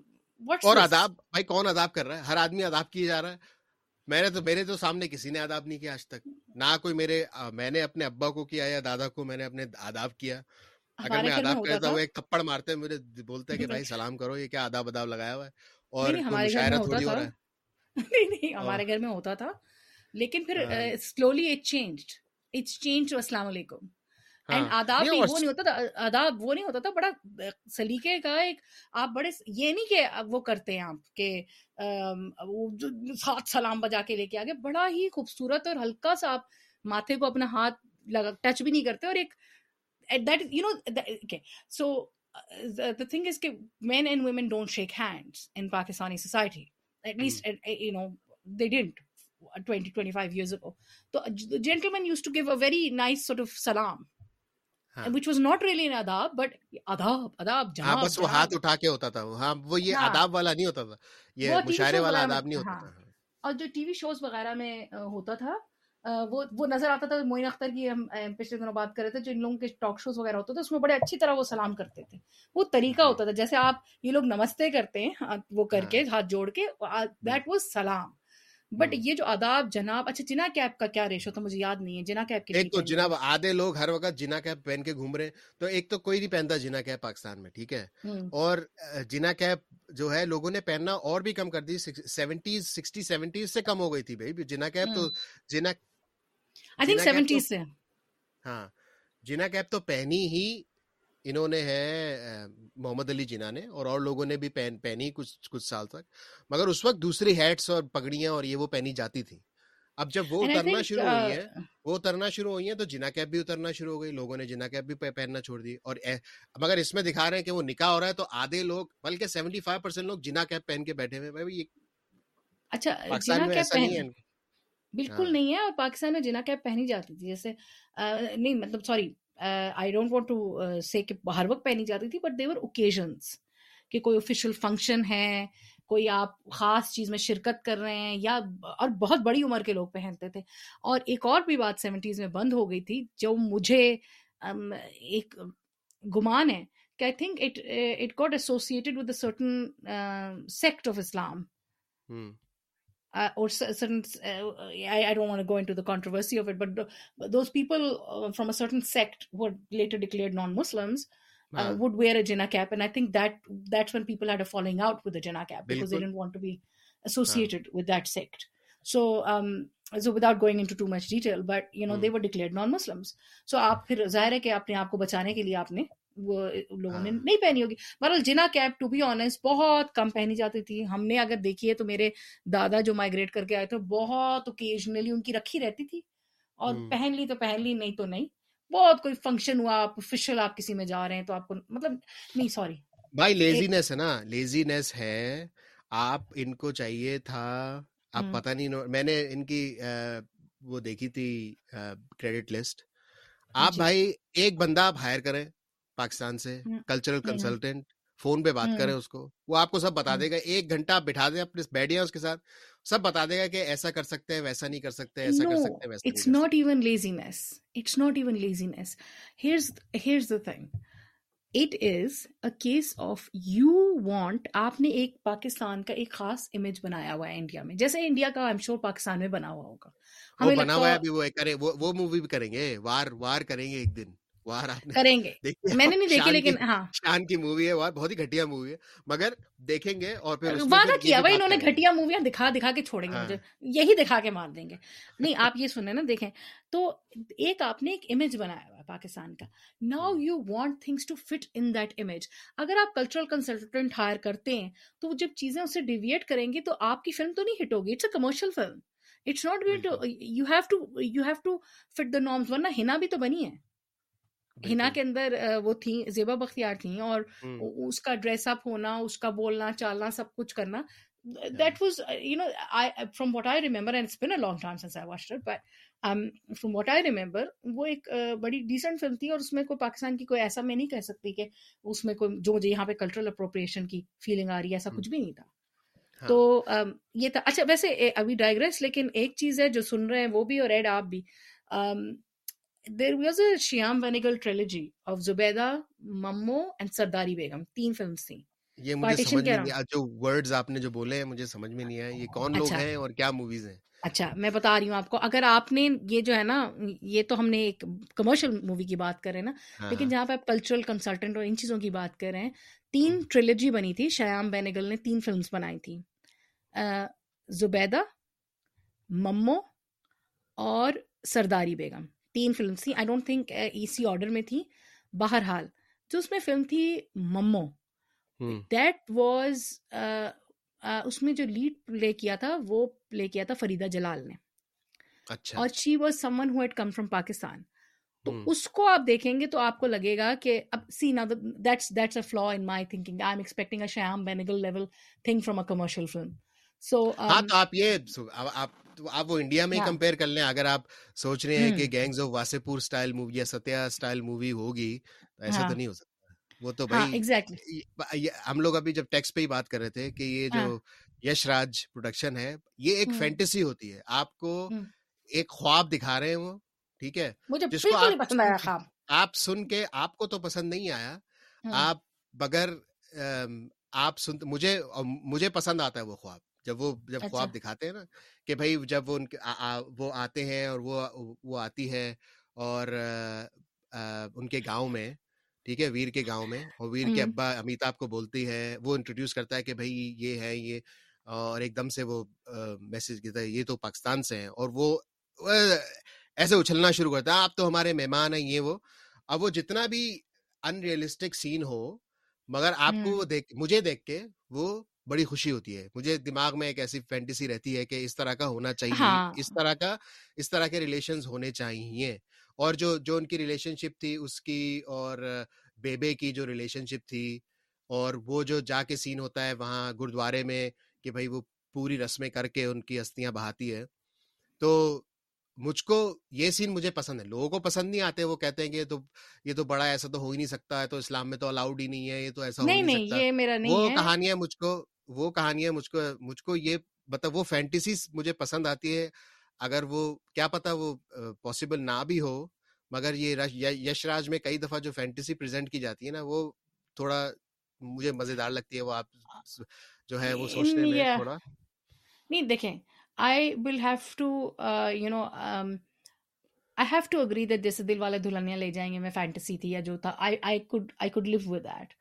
اور آداب بھائی کون آداب کر رہا ہے؟ ہر آدمی آداب کیے جا رہا ہے۔ میرے تو میرے تو سامنے کسی نے آداب نہیں کیا آج تک۔ نہ کوئی میرے میں نے اپنے ابا کو کیا یا دادا کو میں نے اپنے آداب کیا۔ اگر میں آداب کرتا ہوں ایک تھپڑ مارتے مجھے بولتے ہیں کہ بھائی سلام کرو یہ کیا آداب آداب لگایا ہوا ہے؟ اور مشاعرہ تھوڑی ہو رہا ہے۔ نہیں نہیں ہمارے گھر میں ہوتا تھا۔ لیکن پھر slowly it change it's change السلام علیکم آداب وہ نہیں ہوتا تھا آداب وہ نہیں ہوتا تھا بڑا سلیقے کا ایک آپ بڑے یہ نہیں کہ وہ کرتے ہیں آپ کہ ساتھ سلام بجا کے لے کے آگے بڑا ہی خوبصورت اور ہلکا سا آپ ماتھے کو اپنا ہاتھ لگا ٹچ بھی نہیں کرتے اور ایک سوز men and women shake hand in Pakistani اور جو ٹی وی شوز وغیرہ میں ہوتا تھا وہ وہ نظر آتا تھا موین اختر کی ہم پچھلے دنوں بات کر رہے تھے جو ان لوگوں کے ٹاک شوز وغیرہ ہوتے تھے اس میں بڑے اچھی طرح وہ سلام کرتے تھے۔ وہ طریقہ ہوتا تھا جیسے آپ یہ لوگ نمستے کرتے ہیں وہ کر کے ہاتھ جوڑ کے دیٹ واز سلام۔ بٹ یہ جو آداب جناب اچھا جنا کیپ کا کیا ریشو تھا مجھے یاد نہیں ہے جنا کیپ کے ایک تو جناب آدھے لوگ ہر وقت جنا کیپ پہن کے گھوم رہے تو ایک تو کوئی نہیں پہنتا جنا کیپ پاکستان میں ٹھیک ہے؟ اور جنا کیپ جو ہے لوگوں نے پہننا اور بھی کم کر دی سیونٹیز سکسٹی سیونٹیز سے کم ہو گئی تھی بھائی جنا کیپ تو جنا ہاں جنا کیپ تو پہنی ہی انہوں نے ہے محمد علی جنا نے اور اور لوگوں نے بھی پہن پہنی کچھ کچھ سال تک۔ مگر اس وقت دوسری ہیٹس اور پگڑیاں اور یہ وہ پہنی جاتی تھی۔ اب جب وہ اترنا شروع ہوئی ہے وہ اترنا شروع ہوئی ہیں تو جنا کیپ بھی اترنا شروع ہو گئی لوگوں نے جنا کیپ بھی پہننا چھوڑ دی۔ اور مگر اس میں دکھا رہے ہیں کہ وہ نکاح ہو رہا ہے تو آدھے لوگ بلکہ سیونٹی فائیو پرسینٹ لوگ جنا کیپ پہن کے بیٹھے ہوئے اچھا پاکستان میں ایسا نہیں ہے۔ بالکل نہیں ہے اور پاکستان میں جنا کیپ پہنی جاتی تھی جیسے نہیں مطلب sorry I don't want to say کہ ہر وقت پہنی جاتی تھی بٹ دیور اوکیزنس کہ کوئی آفیشیل فنکشن ہے کوئی آپ خاص چیز میں شرکت کر رہے ہیں یا اور بہت بڑی عمر کے لوگ پہنتے تھے۔ اور ایک اور بھی بات سیونٹیز میں بند ہو گئی تھی جو مجھے ایک گمان ہے کہ I think it it got associated with a certain sect of Islam uh, or certain uh, I, I don't want to go into the controversy of it but the, those people uh, from a certain sect who are later declared non-muslims uh, would wear a jinnah cap and i think that that's when people had a falling out with the jinnah cap because they didn't want to be associated with that sect so um so without going into too much detail but you know they were declared non-muslims so آپ پھر ظاہر ہے کہ اپنے آپ کو بچانے کے لیے آپ نے وہ لوگوں نے نہیں پہنی ہوگی۔ بہرحال جنا کیپ ٹو بی آنےسٹ بہت کم پہنی جاتی تھی۔ ہم نے اگر دیکھی ہے تو میرے دادا جو مائگریٹ کر کے آئے تھے بہت اوکیجنلی ان کی رکھی رہتی تھی۔ اور پہن لی تو پہن لی نہیں تو نہیں۔ بہت کوئی فنکشن ہوا آپ آفیشیل آپ کسی میں جا رہے ہیں تو آپ کو مطلب نہیں سوری بھائی لیزینس ہے نا۔ لیزینس ہے۔ آپ ان کو چاہیے تھا۔ آپ پتہ نہیں میں نے ان کی وہ دیکھی تھی کریڈٹ لسٹ آپ بھائی ایک بندہ آپ ہائر کریں۔ پاکستان سے کلچرل کنسلٹینٹ فون پہ بات کریں اس کو۔ وہ آپ کو سب بتا دے گا ایک گھنٹہ آپ بٹھا دیں اپنے بیٹھے اس کے ساتھ سب بتا دے گا کہ ایسا کر سکتے ہیں ویسا نہیں کر سکتے ایسا کر سکتے ویسا نہیں کر not even laziness. It's not even laziness. Here's here's the thing. It is a case of you want آپ نے ایک پاکستان کا ایک خاص امیج بنایا ہوا ہے انڈیا میں۔ جیسے انڈیا کا I'm sure پاکستان میں بنا ہوا ہوگا۔ ہمیں بنا ہوا ہے ابھی وہ وہ وہ مووی بھی کریں گے وار وار کریں گے ایک دن۔ وار کریں گے۔ میں نے نہیں دیکھی لیکن ہاں۔ شان کی مووی ہے وار بہت ہی گھٹیا مووی ہے مگر دیکھیں گے اور پھر اس میں وعدہ کیا بھی بھائی بات انہوں نے کریں گے۔ گھٹیا موویاں دکھا دکھا کے چھوڑیں گے ہاں۔ مجھے۔ یہی دکھا کے مار دیں گے۔ نہیں آپ یہ سنیں نا دیکھیں۔ تو ایک آپ نے ایک امیج بنایا ہوا ہے پاکستان کا۔ Now you want things to fit in that image اگر آپ کلچرل کنسلٹنٹ ہائر کرتے ہیں تو جب چیزیں اس سے ڈیویٹ کریں گے تو آپ کی فلم تو نہیں ہٹ ہوگی۔ It's a commercial film it's not going to you have to you have to fit the norms ورنہ ہنا بھی تو بنی ہے۔ ہنا کے اندر وہ تھیں زیبا بختیار تھیں اور اس کا ڈریس اپ ہونا اس کا بولنا چالنا سب کچھ کرنا۔ That was you know from what I remember and been a long time since I watch but from what I remember وہ ایک بڑی ڈیسنٹ فلم تھی اور اس میں کوئی پاکستان کی کوئی ایسا میں نہیں کہہ سکتی کہ اس میں کوئی جو مجھے یہاں پہ کلچرل اپروپریشن کی فیلنگ آ رہی ہے ایسا کچھ بھی نہیں تھا۔ ہاں۔ تو یہ تھا۔ اچھا ویسے ابھی ڈائگریس لیکن ایک چیز ہے جو سن رہے ہیں وہ بھی اور ایڈ آپ بھی۔ There was a Shyam Benegal trilogy of Zubeidaa Mammo and Sardari Begum تین فلمس تھیں۔ یہ مجھے سمجھ میں نہیں جو ورڈز آپ نے جو بولے ہیں مجھے سمجھ میں نہیں آئے۔ یہ کون لوگ اچھا۔ ہیں اور کیا موویز ہیں؟ اچھا میں بتا رہی ہوں آپ کو۔ اگر آپ نے یہ جو ہے نا یہ تو ہم نے ایک کمرشل مووی کی بات کر رہے ہیں نا ہاں لیکن ہاں۔ جہاں پہ آپ کلچرل کنسلٹنٹ اور ان چیزوں کی بات کر رہے ہیں تین ٹریلوجی بنی تھی۔ شیام بینگل نے تین فلمس بنائی تھیں۔ آ، زبیدہ ممو اور سرداری بیگم تین فلمس تھیں۔ آئی ڈونٹ تھنک اسی آرڈر میں تھیں۔ بہرحال جو اس میں فلم تھی ممو۔ دیٹ واز اس میں جو لیڈ پلے کیا تھا وہ پلے کیا تھا فریدہ جلال نے۔ اچھا۔ اور she was someone who had come from Pakistan تو اس کو آپ دیکھیں گے تو آپ کو لگے گا کہ اب سی نا that's that's a flaw in my thinking I am expecting a Shyam Benegal level thing from a commercial film so ہاں تو آپ یہ آپ وہ انڈیا میں ہاں کمپیئر کر لیں اگر آپ سوچ رہے ہیں کہ گینگز آف واسے پور اسٹائل مووی یا ستیا اسٹائل مووی ہوگی ایسا ہاں۔ تو نہیں ہو سکتا۔ وہ تو ہاں بھائی ہم لوگ ابھی جب ٹیکس پہ ہی بات کر رہے تھے کہ یہ ہاں۔ جو یش راج پروڈکشن ہے یہ ایک فینٹیسی ہوتی ہے۔ آپ کو ایک خواب دکھا رہے ہیں وہ ٹھیک ہے؟ جس کو آپ سن کے آپ کو تو پسند نہیں آیا۔ آپ بغیر آپ مجھے مجھے پسند آتا ہے وہ خواب۔ جب وہ جب اچھا۔ خواب دکھاتے ہیں نا کہ بھائی جب وہ ان وہ آتے ہیں اور وہ وہ آتی ہے اور ان کے گاؤں میں ٹھیک ہے ویر کے گاؤں میں اور ویر کے ابا امیتاب کو بولتی ہے وہ انٹروڈیوس کرتا ہے کہ بھائی یہ ہے یہ اور ایک دم سے وہ میسج دیتا ہے یہ تو پاکستان سے ہیں اور وہ ایسے اچھلنا شروع کرتا ہے آپ تو ہمارے مہمان ہیں یہ وہ۔ اب وہ جتنا بھی ان ریئلسٹک سین ہو مگر آپ کو وہ دیکھ مجھے دیکھ کے وہ بڑی خوشی ہوتی ہے مجھے دماغ میں ایک ایسی فینٹیسی رہتی ہے کہ اس طرح کا ہونا چاہیے اس طرح کا اس طرح کے ریلیشنز ہونے چاہیے اور جو جو ان کی ریلیشن شپ تھی اس کی اور بیبے کی جو ریلیشن شپ تھی اور وہ جو جا کے سین ہوتا ہے وہاں گرودوارے میں کہ بھائی وہ پوری رسمیں کر کے ان کی استیاں بہاتی ہے تو مجھ کو یہ سین مجھے پسند ہے لوگوں کو پسند نہیں آتے وہ کہتے ہیں کہ تو یہ تو بڑا ایسا تو ہو ہی نہیں سکتا ہے تو اسلام میں تو الاؤڈ ہی نہیں ہے یہ تو ایسا ہو ہی نہیں نہیں نہیں سکتا یہ میرا نہیں وہ ہے کہانیاں مجھ کو وہ کہانیاں مجھ کو مجھ کو یہ مطلب وہ فینٹیسی مجھے پسند آتی ہے اگر وہ کیا پتا وہ پاسبل نہ بھی ہو مگر یہ یش راج میں کئی دفعہ جو فینٹیسی پریزنٹ کی جاتی ہے نا وہ تھوڑا مجھے مزیدار لگتی ہے وہ آپ جو ہے وہ سوچنے میں تھوڑا نہیں دیکھیں I will have to you know I have to agree that جیسے دل والے دلہنیاں لے جائیں گے میں فینٹیسی تھی یا جو تھا I could I live with that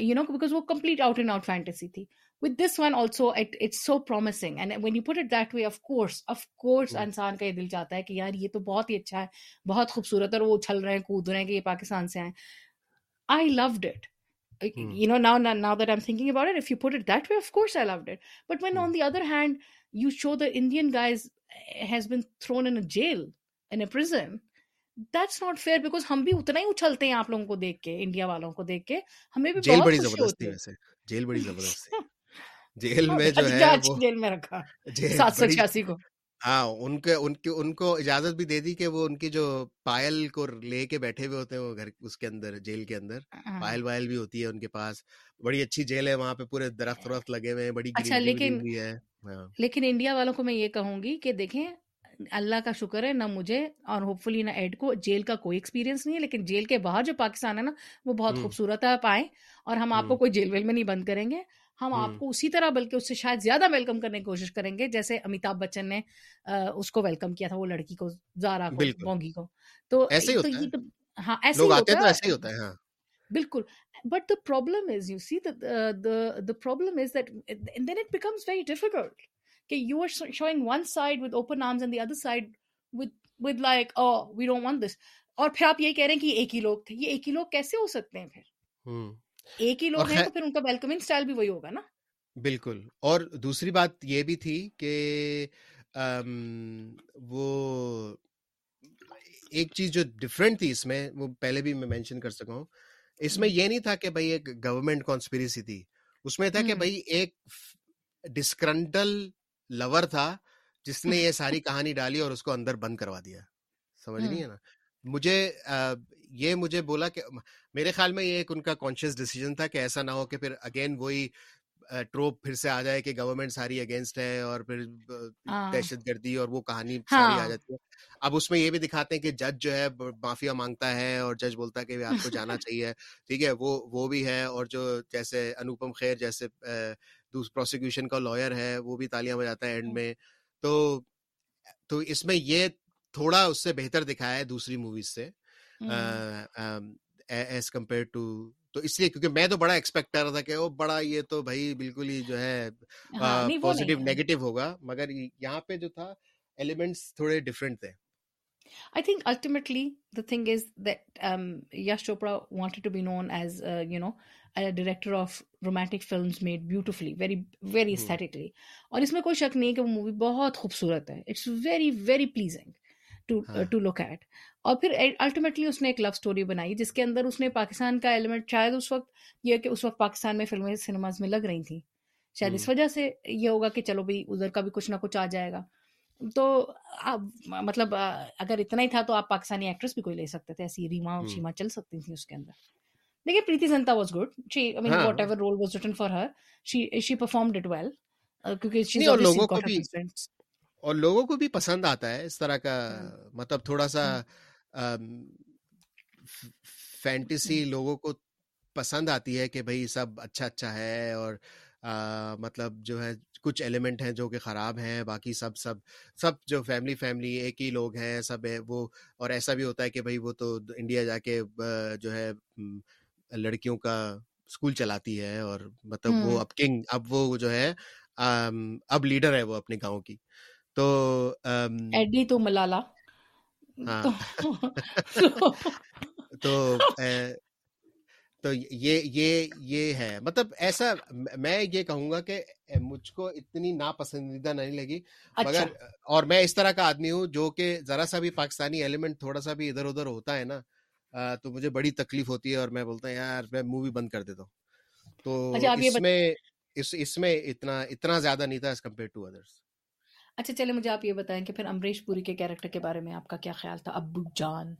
you know because وہ complete out and out fantasy تھی with this one also it, it's so promising. And when you put it that way of course of course ہم، انسان کا یہ دل چاہتا ہے کہ یار یہ تو بہت ہی اچھا ہے بہت خوبصورت اور وہ اچھل رہے ہیں کود رہے ہیں کہ یہ پاکستان سے آئے I loved it. Uh, ہم، You know, now, now now that I'm thinking about it, if you put it that way, of course I loved it. But when ہم، on the other hand, you show the Indian guys uh, has been thrown in a jail, in a prison, that's not fair because ہم بھی اتنا ہی اچھلتے ہیں آپ لوگوں کو دیکھ کے انڈیا والوں کو دیکھ کے ہمیں بھی جیل بہت بڑی خوشی زبردست ہوتی تھی ہے ویسے جیل بڑی زبردست تھی جیل اور میں جو ہے جاج وہ جیل میں رکھا سات سو چھیاسی کو ہاں ان کے ان کے ان کو اجازت بھی دے دی کہ وہ ان کی جو پائل کو لے کے بیٹھے ہوئے ہوتے ہیں وہ گھر اس کے اندر جیل کے اندر ہاں۔ پائل وائل بھی ہوتی ہے ان کے پاس بڑی اچھی جیل ہے وہاں پہ پورے درخت ورخت لگے ہوئے ہیں بڑی اچھا لیکن ہاں۔ لیکن انڈیا والوں کو میں یہ کہوں گی کہ دیکھیں اللہ کا شکر ہے نہ مجھے اور ہوپ فلی نہ ایڈ کو جیل کا کوئی ایکسپیرینس نہیں ہے لیکن جیل کے باہر جو پاکستان ہے نا وہ بہت خوبصورت ہے آپ آئیں اور ہم آپ کو کوئی جیل ویل میں نہیں بند کریں گے۔ ہم آپ کو اسی طرح بلکہ اس سے شاید زیادہ ویلکم کرنے کی کوشش کریں گے جیسے امیتابھ بچن نے اس کو ویلکم کیا تھا وہ لڑکی کو زارا کو بونگی کو۔ تو ایسے ہی تو ہوتا ہے۔ یہ تو ہاں ایسے ہی ہوتا ہے ہاں۔ بالکل۔ But the problem is you see problem is that and then it becomes very difficult کہ you are showing one side with open arms and the other side with with like oh we don't want this اور پھر آپ یہ کہہ رہے ہیں کہ ایک ہی لوگ تھے یہ ایک ہی لوگ کیسے ہو سکتے ہیں پھر؟ ایک ہی لوگ ہیں تو پھر ان کا ویلکمنگ اسٹائل بھی وہی ہوگا نا؟ بالکل اور دوسری بات یہ بھی تھی کہ وہ ایک چیز جو ڈفرینٹ تھی اس میں وہ پہلے بھی میں مینشن کر سکا ہوں اس میں یہ نہیں تھا کہ بھائی ایک گورنمنٹ کانسپریسی تھی اس میں تھا کہ بھائی ایک ڈسکرنٹل لور تھا جس نے یہ ساری کہانی ڈالی اور اس کو اندر بند کروا دیا۔ سمجھ نہیں ہے نا؟ مجھے یہ مجھے بولا کہ میرے خیال میں یہ ایک ان کا کانشیس ڈیسیجن تھا کہ ایسا نہ ہو کہ پھر اگین وہی ٹروپ پھر سے آ جائے کہ گورنمنٹ ساری اگینسٹ ہے اور پھر ہاں دہشت گردی اور وہ کہانی ساری آ ہاں۔ جاتی ہے۔ اب اس میں یہ بھی دکھاتے ہیں کہ جج جو ہے معافیا مانگتا ہے اور جج بولتا ہے کہ آپ کو جانا چاہیے۔ ٹھیک ہے وہ وہ بھی ہے اور جو جیسے انوپم خیر جیسے پروسیکیوشن کا لائر ہے وہ بھی تالیاں بجاتا ہے اینڈ میں۔ تو تو اس میں یہ تھوڑا اس سے بہتر دکھایا ہے دوسری موویز سے۔ ایز کمپیئر ٹو تو اس لیے کیونکہ میں تو بڑا ایکسپیکٹ کر رہا تھا کہ وہ بڑا یہ تو بھائی بالکل ہی جو ہے ہاں پازیٹیو نہیں ہے نیگیٹو ہوگا مگر یہاں پہ جو تھا ایلیمنٹس تھوڑے ڈفرینٹ تھے۔ I think ultimately the thing is that um, Yash Chopra wanted to be known as, uh, you know, a director of romantic films made beautifully, very, very ہوں۔ aesthetically. اور اس میں کوئی شک نہیں کہ وہ مووی بہت خوبصورت ہے۔ It's very very pleasing to look at اور پھر الٹیمیٹلی اس نے ایک لو اسٹوری بنائی جس کے اندر اس نے پاکستان کا ایلیمنٹ شاید اس وقت یہ کہ اس وقت پاکستان میں فلمیں سنیماز میں لگ رہی تھیں۔ شاید اس وجہ سے یہ ہوگا کہ چلو بھائی ادھر کا بھی کچھ نہ کچھ آ جائے گا۔ تو آپ مطلب اگر اتنا ہی تھا تو آپ پاکستانی ایکٹریس بھی کوئی لے سکتے تھے۔ ایسی ریما ہوں۔ شیما چل سکتی تھیں اس کے اندر۔ دیکھیے Preity Zinta was good she I mean whatever role was written for her she she performed it well کیونکہ شی از اور لوگوں کو بھی. اور لوگوں کو بھی پسند آتا ہے اس طرح کا ہوں مطلب تھوڑا سا ہوں فینٹیسی لوگوں کو پسند آتی ہے کہ بھائی سب اچھا اچھا ہے اور مطلب جو ہے کچھ ایلیمنٹ ہیں جو کہ خراب ہیں باقی سب سب سب جو فیملی فیملی ایک ہی لوگ ہیں سب وہ اور ایسا بھی ہوتا ہے کہ بھائی وہ تو انڈیا جا کے جو ہے لڑکیوں کا اسکول چلاتی ہے اور مطلب وہ اب کنگ اب وہ جو ہے اب لیڈر ہے وہ اپنے گاؤں کی۔ تو ایڈی تو ملالا۔ ہاں۔ تو تو۔ یہ یہ یہ ہے۔ مطلب ایسا میں یہ کہوں گا کہ مجھ کو اتنی ناپسندیدہ نہیں لگی۔ اچھا۔ مگر اور میں اس طرح کا آدمی ہوں جو کہ ذرا سا بھی پاکستانی ایلیمنٹ تھوڑا سا بھی ادھر ادھر ہوتا ہے نا تو مجھے بڑی تکلیف ہوتی ہے اور میں بولتا ہوں یار میں مووی بند کر دیتا ہوں۔ تو اچھا اس. میں اس اس میں اتنا اتنا زیادہ نہیں تھا ایز کمپیئر ٹو ادرس اچھا چلے مجھے آپ یہ بتائیں کہ پھر امریش پوری کے کیریکٹر کے بارے میں آپ کا کیا خیال تھا؟ ابو جان۔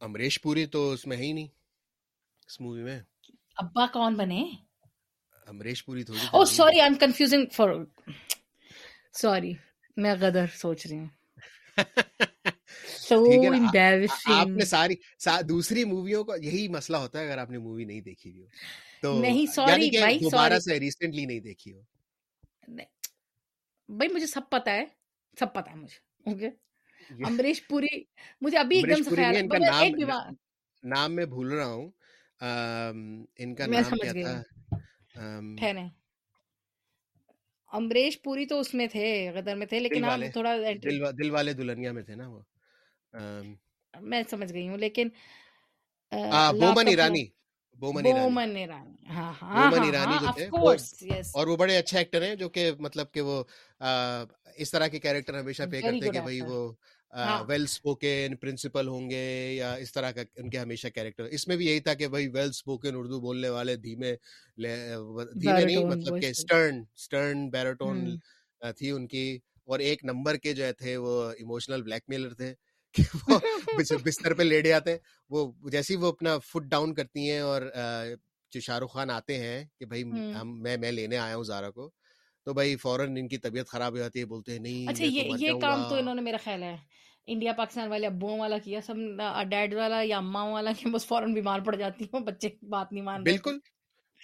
امریش پوری تو اس میں ہے ہی نہیں اس مووی میں۔ ابا کون بنے؟ امریش پوری تھوڑی او sorry I am confusing for sorry میں غدر سوچ رہی ہوں۔ سو آپ نے ساری سا- دوسری موویوں کا یہی مسئلہ ہوتا ہے اگر آپ نے مووی نہیں دیکھی ہوئی ہو۔ تو نہیں یعنی سوری بھائی دوبارہ سے ریسنٹلی نہیں دیکھی ہو۔ بھائی مجھے سب پتا ہے سب پتا ہے مجھے اوکے امریش پوری مجھے ابھی ایک دم سے خیال ہے ایک بیمار نام میں بھول رہا ہوں۔ ان کا نام کیا تھا؟ ٹھہرے امریش پوری تو اس میں تھے غدر میں تھے لیکن ہاں تھوڑا دل وا- دل والے دلہنیا میں تھے نا وہ۔ میں سمجھ گئی ہوں لیکن بومن ایرانی۔ بومن ایرانی۔ ہاں ہاں ہاں ہاں اور وہ بڑے اچھے ایکٹر ہیں جو کہ مطلب کہ وہ اس طرح کے کیریکٹر ہمیشہ پے کرتے کہ بھائی وہ ویل اسپوکن پرنسپل ہوں گے یا اس طرح کا ان کے ہمیشہ کیریکٹر۔ اس میں بھی یہی تھا کہ بھائی ویل اسپوکن اردو بولنے والے دھیمے دھیمے نہیں مطلب کہ وائس اسٹرن اسٹرن بیرٹون تھی ان کی۔ اور ایک نمبر کے جو تھے وہ ایموشنل بلیک میلر تھے۔ وہ بستر پہ لیڈے آتے ہیں۔ وہ جیسی وہ اپنا فٹ ڈاؤن کرتی ہیں اور جو شاہ رخ خان آتے ہیں کہ بھائی ہم میں میں لینے آیا ہوں زارا کو تو بھائی فوراً ان کی طبیعت خراب ہو جاتی ہے بولتے ہیں نہیں اچھا یہ یہ کام تو انہوں نے میرا خیال ہے انڈیا پاکستان والے ابوؤں والا کیا سب ڈیڈ والا یا اماؤں والا کہ بس فوراً بیمار پڑ جاتی ہوں بچے بات نہیں مان بالکل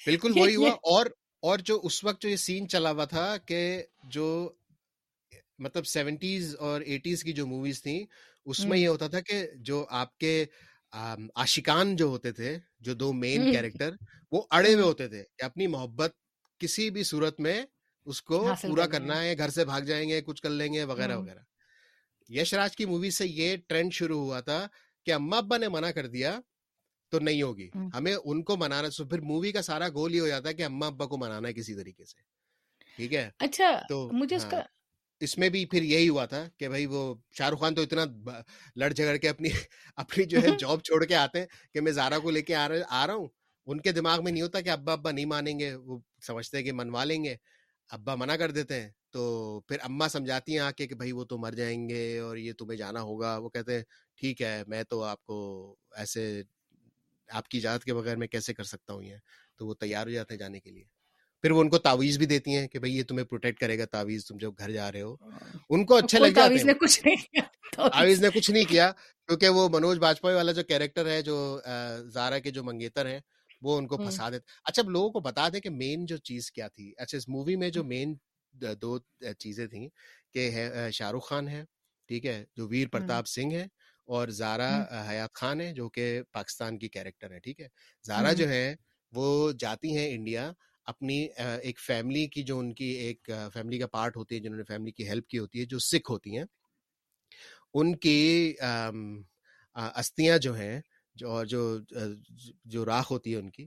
بالکل وہی ہوا۔ اور اور جو اس وقت جو یہ سین چلا ہوا تھا کہ جو مطلب سیونٹیز اور ایٹیز کی جو موویز تھیں اس میں یہ ہوتا تھا کہ جو آپ کے آشکان جو ہوتے تھے جو دو مین کیریکٹر وہ اڑے ہوئے ہوتے تھے کہ اپنی محبت کسی بھی صورت میں اس کو پورا کرنا ہے گھر سے بھاگ جائیں گے کچھ کر لیں گے وغیرہ وغیرہ یش راج کی مووی سے یہ ٹرینڈ شروع ہوا تھا کہ اما ابا نے منع کر دیا تو نہیں ہوگی ہمیں ان کو منانا پھر مووی کا سارا گول یہ ہو جاتا ہے کہ اما ابا کو منانا ہے کسی طریقے سے ٹھیک ہے اچھا تو مجھے اس کا اس میں بھی پھر یہی ہوا تھا کہ بھائی وہ شاہ رخ خان تو اتنا لڑ جھگڑ کے اپنی اپنی جو ہے جاب چھوڑ کے آتے ہیں کہ میں زارا کو لے کے آ رہا ہوں ان کے دماغ میں نہیں ہوتا کہ ابا ابا نہیں مانیں گے وہ سمجھتے ہیں کہ منوا لیں گے ابا منع کر دیتے ہیں تو پھر اما سمجھاتی ہیں آ کے کہ بھائی وہ تو مر جائیں گے اور یہ تمہیں جانا ہوگا وہ کہتے ہیں ٹھیک ہے میں تو آپ کو ایسے آپ کی اجازت کے بغیر میں کیسے کر سکتا ہوں یہ تو وہ تیار ہو جاتے ہیں جانے کے لیے پھر وہ ان کو تعویذ بھی دیتی ہیں کہ بھائی یہ تمہیں پروٹیکٹ کرے گا تعویذ تم جب گھر جا رہے ہو۔ ان کو اچھا لگ تعویذ نے کچھ نہیں تعویذ۔ نے کچھ نہیں کیا کیونکہ وہ منوج باجپئی والا جو کیریکٹر ہے جو زارا کے جو منگیتر ہیں وہ ان کو پھنسا دیتے اچھا لوگوں کو بتا دیں کہ مین جو چیز کیا تھی۔ اچھا اس مووی میں جو مین دو چیزیں تھیں کہ شاہ رخ خان ہے ٹھیک ہے جو ویر پرتاپ سنگھ ہے اور زارا حیات خان ہے جو کہ پاکستان کی کیریکٹر ہے ٹھیک ہے۔ زارا جو ہے وہ جاتی ہیں انڈیا اپنی ایک فیملی کی جو ان کی ایک فیملی کا پارٹ ہوتی ہے جنہوں نے فیملی کی ہیلپ کی ہوتی ہے جو سکھ ہوتی ہیں ان کی استیاں جو ہیں جو جو جو راکھ ہوتی ہے ان کی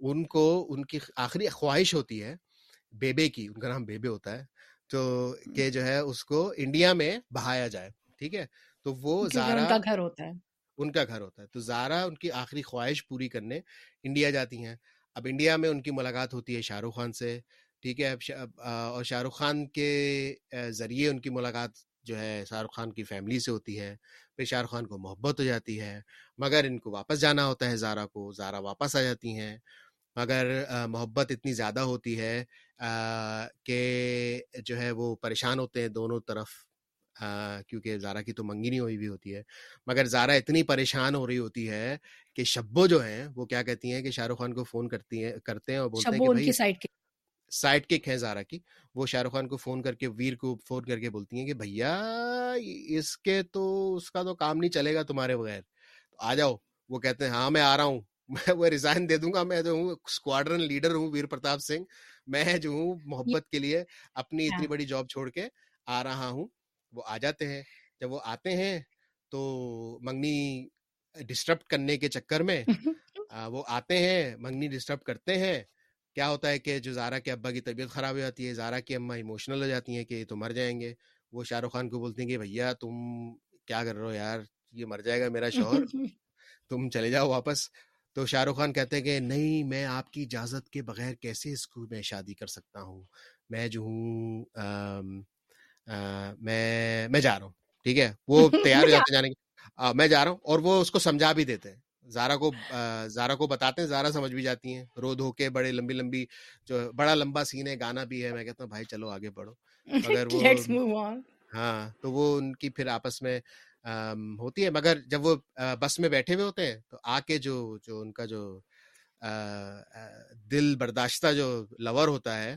ان کو ان کی آخری خواہش ہوتی ہے بیبے کی ان کا نام بیبے ہوتا ہے تو کہ جو ہے اس کو انڈیا میں بہایا جائے ٹھیک ہے؟ تو وہ زارا ان کا گھر ہوتا ہے۔ ان کا گھر ہوتا ہے تو زارا ان کی آخری خواہش پوری کرنے انڈیا جاتی ہیں۔ اب انڈیا میں ان کی ملاقات ہوتی ہے شاہ رخ خان سے، ٹھیک ہے اور شاہ رخ خان کے ذریعے ان کی ملاقات جو ہے شاہ رخ خان کی فیملی سے ہوتی ہے، پھر شاہ رخ خان کو محبت ہو جاتی ہے، مگر ان کو واپس جانا ہوتا ہے زارا کو، زارا واپس آ جاتی ہیں، مگر محبت اتنی زیادہ ہوتی ہے کہ جو ہے وہ پریشان ہوتے ہیں دونوں طرف کیونکہ زارا کی تو منگی نہیں ہوئی بھی ہوتی ہے، مگر زارا اتنی پریشان ہو رہی ہوتی ہے کہ شبو جو ہیں وہ کیا کہتی ہیں کہ شاہ رخ خان کو فون کرتی ہیں کرتے ہیں اور بولتے ہیں کہ بھائی سائڈ کک ہے۔ زارا کی۔ وہ شاہ رخ خان کو فون کر کے ویر کو فون کر کے بولتی ہیں کہ بھیا اس کے تو اس کا تو کام نہیں چلے گا تمہارے بغیر۔ آ جاؤ۔ وہ کہتے ہیں ہاں میں آ رہا ہوں۔ میں وہ ریزائن دے دوں گا۔ میں جو ہوں اسکواڈرن لیڈر ہوں ویر پرتاپ سنگھ۔ میں جو ہوں محبت کے لیے اپنی اتنی بڑی جاب چھوڑ کے آ رہا ہوں۔ وہ آ جاتے ہیں۔ جب وہ آتے ہیں تو منگنی ڈسٹرب کرنے کے چکر میں وہ آتے ہیں منگنی ڈسٹرب کرتے ہیں کیا ہوتا ہے کہ جو زارا کے ابا کی طبیعت خراب ہو جاتی ہے زارا کی اما ایموشنل ہو جاتی ہیں کہ یہ تو مر جائیں گے وہ شاہ رخ خان کو بولتے ہیں کہ بھیا تم کیا کر رہے ہو یار یہ مر جائے گا میرا شوہر تم چلے جاؤ واپس تو شاہ رخ خان کہتے ہیں کہ نہیں میں آپ کی اجازت کے بغیر کیسے اس کو میں شادی کر سکتا ہوں میں جو ہوں میں میں جا رہا ہوں ٹھیک ہے وہ تیار ہو جاتے جانے کی میں جا رہا ہوں اور وہ اس کو سمجھا بھی دیتے ہیں۔ زارا کو زارا کو بتاتے ہیں زارا سمجھ بھی جاتی ہیں۔ رو دھو کے بڑے لمبی لمبی جو بڑا لمبا سین ہے گانا بھی ہے۔ میں کہتا ہوں بھائی چلو آگے بڑھو۔ مگر وہ ہاں تو وہ ان کی پھر آپس میں ہوتی ہے مگر جب وہ بس میں بیٹھے ہوئے ہوتے ہیں تو آ کے جو جو ان کا جو دل برداشتہ جو لور ہوتا ہے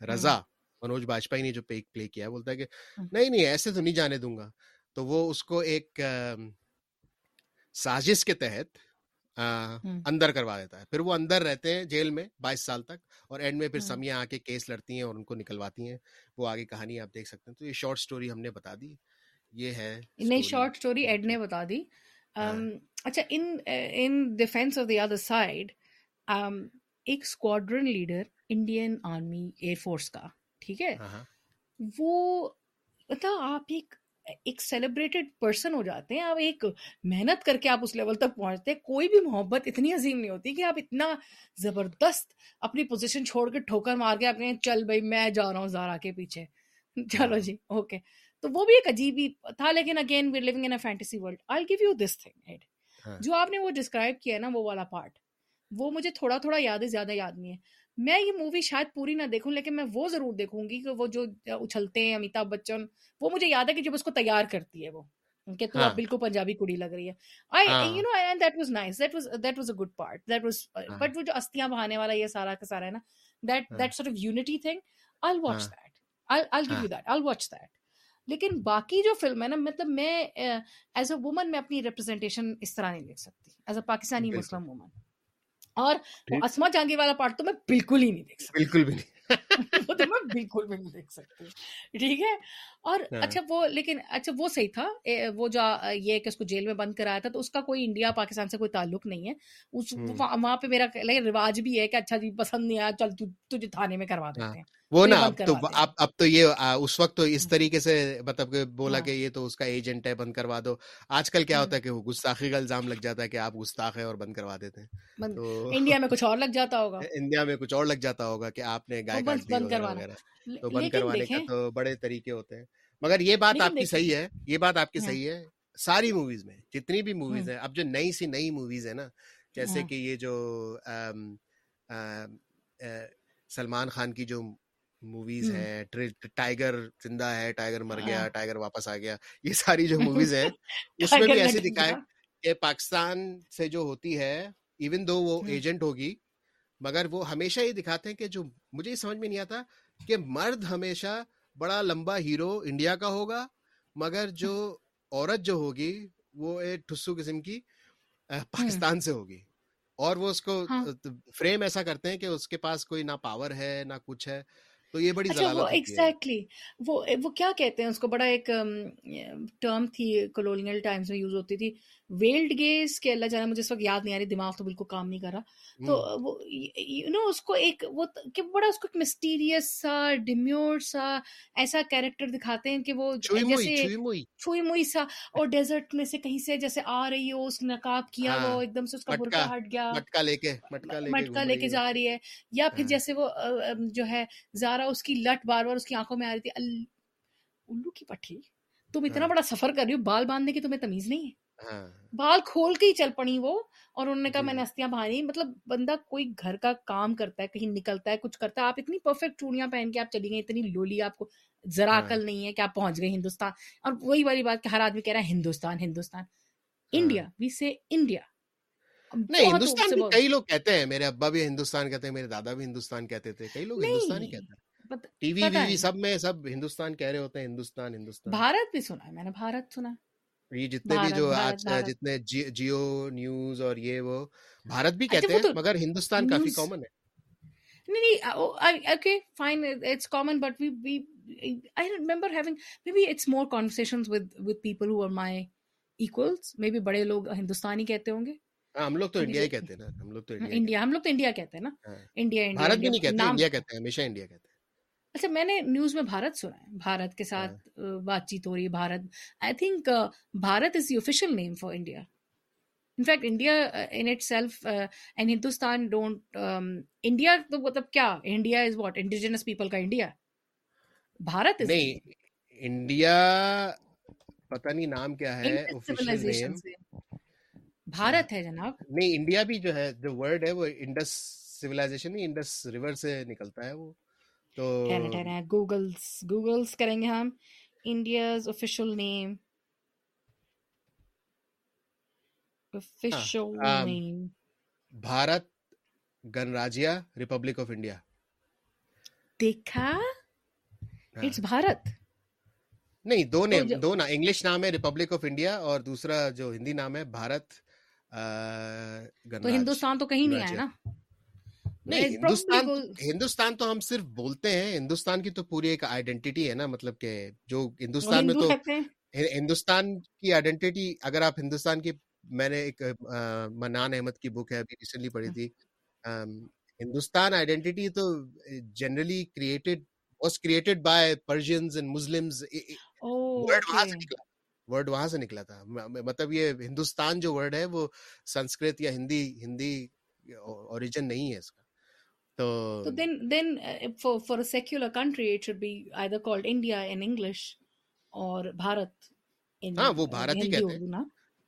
رضا منوج باجپئی نے جو پلے کیا بولتا ہے کہ نہیں نہیں ایسے تو نہیں جانے دوں گا۔ تو وہ اس کو ایک سازش کے تحت اندر کروا دیتا ہے۔ پھر وہ اندر رہتے ہیں جیل میں بائیس سال تک اور اینڈ میں پھر سمیا آ کے کیس لڑتی ہیں اور ان کو نکلواتی ہیں۔ وہ آگے کہانی آپ دیکھ سکتے ہیں۔ تو یہ شارٹ سٹوری ہم نے بتا دی۔ یہ ہے نہیں شارٹ سٹوری ایڈ نے بتا دی۔ اچھا in in defence of the other side ایک squadron leader Indian army air force کا ٹھیک ہے؟ وہ مطلب آپ ایک ایک سیلیبریٹڈ پرسن ہو جاتے ہیں آپ ایک محنت کر کے آپ اس لیول تک پہنچتے ہیں کوئی بھی محبت اتنی عظیم نہیں ہوتی کہ آپ اتنا زبردست اپنی پوزیشن چھوڑ کے ٹھوکر مار کے آپ کہیں چل بھائی میں جا رہا ہوں زارا کے پیچھے۔ چلو جی اوکے تو وہ بھی ایک عجیب ہی تھا لیکن again we're living in a fantasy world I gave you this thing جو آپ نے وہ ڈسکرائب کیا ہے نا وہ والا پارٹ وہ مجھے تھوڑا تھوڑا یاد ہے زیادہ یاد نہیں ہے۔ میں یہ مووی شاید پوری نہ دیکھوں لیکن میں وہ ضرور دیکھوں گی کہ وہ جو اچھلتے ہیں امیتابھ بچن وہ مجھے یاد ہے کہ جب اس کو تیار کرتی ہے وہ کہ تو ہاں۔ آپ بالکل پنجابی کڑی لگ رہی ہے۔ I you know and that was nice that was that was a good part that was but وہ جو استیاں بہانے والا یہ سارا کا سارا ہے نا that that sort of unity thing I watch that I gave you that I watch that لیکن باقی جو فلم ہے نا مطلب میں ایز اے وومن میں اپنی ریپرزینٹیشن اس طرح نہیں دیکھ سکتی. As a Pakistani Muslim woman اور اسما جانگی والا پارٹ تو میں بالکل ہی نہیں دیکھ سکتا بالکل بھی نہیں۔ وہ تو میں بالکل بھی نہیں دیکھ سکتی۔ ٹھیک ہے؟ اور ہاں۔ اچھا وہ لیکن اچھا وہ صحیح تھا۔ وہ جو یہ کہ اس کو جیل میں بند کرایا تھا تو اس کا کوئی انڈیا پاکستان سے کوئی تعلق نہیں ہے۔ اس وہاں پہ میرا رواج بھی ہے کہ اچھا جی پسند نہیں آیا چل تجھے تھانے میں کروا ہاں۔ دیتے ہیں۔ وہ نا اب تو اب تو یہ اس وقت تو اس ہاں۔ طریقے سے مطلب بولا ہاں۔ کہ یہ تو اس کا ایجنٹ ہے بند کروا دو۔ آج کل کیا ہاں۔ ہوتا ہے کہ وہ گستاخی کا الزام لگ جاتا ہے کہ آپ گستاخ ہیں اور بند کروا دیتے ہیں۔ انڈیا میں کچھ اور لگ جاتا ہوگا۔ انڈیا میں کچھ اور لگ جاتا ہوگا کہ آپ نے گائے تو بند کروانے کا تو بڑے طریقے ہوتے ہیں۔ مگر یہ بات آپ کی صحیح ہے یہ بات آپ کی صحیح ہے ساری موویز میں جتنی بھی موویز ہیں اب جو نئی سی نئی موویز ہیں نا جیسے کہ یہ جو سلمان خان کی جو موویز ہیں ٹائیگر زندہ ہے ٹائیگر مر گیا ٹائیگر واپس آ گیا یہ ساری جو موویز ہیں اس میں بھی ایسے دکھائے کہ پاکستان سے جو ہوتی ہے ایون دو وہ ایجنٹ ہوگی مگر وہ ہمیشہ یہ دکھاتے ہیں کہ جو مجھے سمجھ میں نہیں آتا کہ مرد ہمیشہ بڑا لمبا ہیرو انڈیا کا ہوگا مگر جو عورت جو ہوگی وہ ایک ٹھسو قسم کی پاکستان سے ہوگی۔ اور وہ اس کو فریم ایسا کرتے ہیں کہ اس کے پاس کوئی نہ پاور ہے نہ کچھ ہے۔ تو یہ بڑی اچھا وہ ایگزیکٹلی وہ وہ کیا کہتے ہیں؟ اس کو بڑا ایک ٹرم تھی کلونیل ٹائمز میں یوز ہوتی تھی۔ ویلڈ گیز کہ اللہ جانا مجھے اس وقت یاد نہیں آ رہی دماغ تو بالکل کام نہیں کر رہا۔ تو وہ یو نو اس کو ایک وہ کہ بڑا اس کو ایک مسٹیریس سا ڈیمیور سا ایسا کیریکٹر دکھاتے ہیں کہ وہ جیسے چھوئی موئی۔ سا اور ڈیزرٹ میں سے کہیں سے جیسے آ رہی ہو اس نے نقاب کیا ہاں، وہ ایک دم سے اس کا برقع ہٹ گیا۔ مٹکا لے کے مٹکا لے کے جا رہی ہے۔ یا پھر ہاں۔ جیسے وہ جو ہے زارا رہا اس کی لٹ بار بار اس کی آنکھوں میں آ رہی تھی۔ الو کی پٹھی؟ تم اتنا ہاں۔ بڑا سفر کر رہی ہو بال باندھنے کی تمہیں تمیز نہیں ہے۔ ہاں۔ بال کھول کے ہی چل پڑی وہ اور انہوں نے کہا جی۔ میں نے ہستیاں بہانی۔ مطلب بندہ کوئی گھر کا کام کرتا ہے کہیں نکلتا ہے کچھ کرتا ہے۔ آپ اتنی پرفیکٹ چوڑیاں پہن کے آپ چلی گئی اتنی لولی آپ کو ذرا ہاں۔ عقل نہیں ہے کہ آپ پہنچ گئے ہندوستان۔ اور وہی والی بات کہ ہر آدمی کہہ رہا ہے ہندوستان ہندوستان۔ انڈیا وی سے انڈیا نہیں ہندوستان کئی لوگ کہتے ہیں میرے ابا بھی ہندوستان کہتے ہیں میرے دادا بھی ہندوستان کہتے تھے کئی لوگ ہندوستان ہی کہتے ہیں۔ ٹی وی وی سب میں سب ہندوستان کہہ رہے ہوتے ہیں ہندوستان ہندوستان۔ بھارت بھی سنا ہے میں نے بھارت سنا۔ یہ جتنے بھی جو آج جتنے جی-, جیو نیوز اور یہ وہ بھارت بھی اچھا، کہتے ہیں مگر ہندوستان کافی کامن ہے۔ نہیں نہیں okay fine it's common but we we I remember having me be it's more conversations with with people who are my equals maybe بڑے لوگ ہندوستانی کہتے ہوں گے۔ ہاں، ہم لوگ تو انڈیا ہی کہتے ہیں نا ہم لوگ تو ہاں، انڈیا ہم لوگ تو انڈیا کہتے ہیں نا۔ ہاں، انڈیا انڈیا بھارت بھی نہیں کہتے انڈیا کہتے ہیں ہمیشہ انڈیا کہتے ہیں۔ اچھا میں نے نیوز میں بھارت سنا ہے بھارت کے ساتھ ہاں۔ بات چیت ہو رہی ہے Bharat. I think Bharat is the official name for India in fact India in itself and Hindustan don't India تو مطلب کیا؟ India is what indigenous people کا انڈیا بھارت نہیں انڈیا پتہ نہیں نام کیا ہے بھارت ہے جناب۔ نہیں انڈیا بھی جو ہے جو ورڈ ہے وہ انڈس سویلائزیشن انڈس ریور سے نکلتا ہے وہ۔ تو گوگلز گوگلز کریں گے ہم۔ India's official name official name Bharat Ganarajya Republic of India دیکھا؟ ہاں۔ بھارت نہیں دو نیم دو نا انگلش نام ہے ریپبلک آف انڈیا اور دوسرا جو ہندی نام ہے بھارت تو ہندوستان تو کہیں نہیں آیا نا؟ نہیں ہندوستان ہندوستان تو ہم صرف بولتے ہیں ہندوستان کی تو پوری ایک آئیڈینٹی ہے نا مطلب کہ جو ہندوستان میں تو ہندوستان کی آئیڈینٹی اگر آپ ہندوستان کی میں نے ایک منان احمد کی بک ہے ابھی ریسنٹلی پڑھی تھی۔ ہندوستان آئیڈینٹی تو generally created was created by Persians and Muslim word وہاں سے نکلا۔ تھا۔ مطلب یہ ہندوستان جو ورڈ ہے وہ سنسکرت یا ہندی ہندی اوریجن نہیں ہے اس کا۔ تو اور بھارت ہاں وہ بھارت ہی کہتے ہیں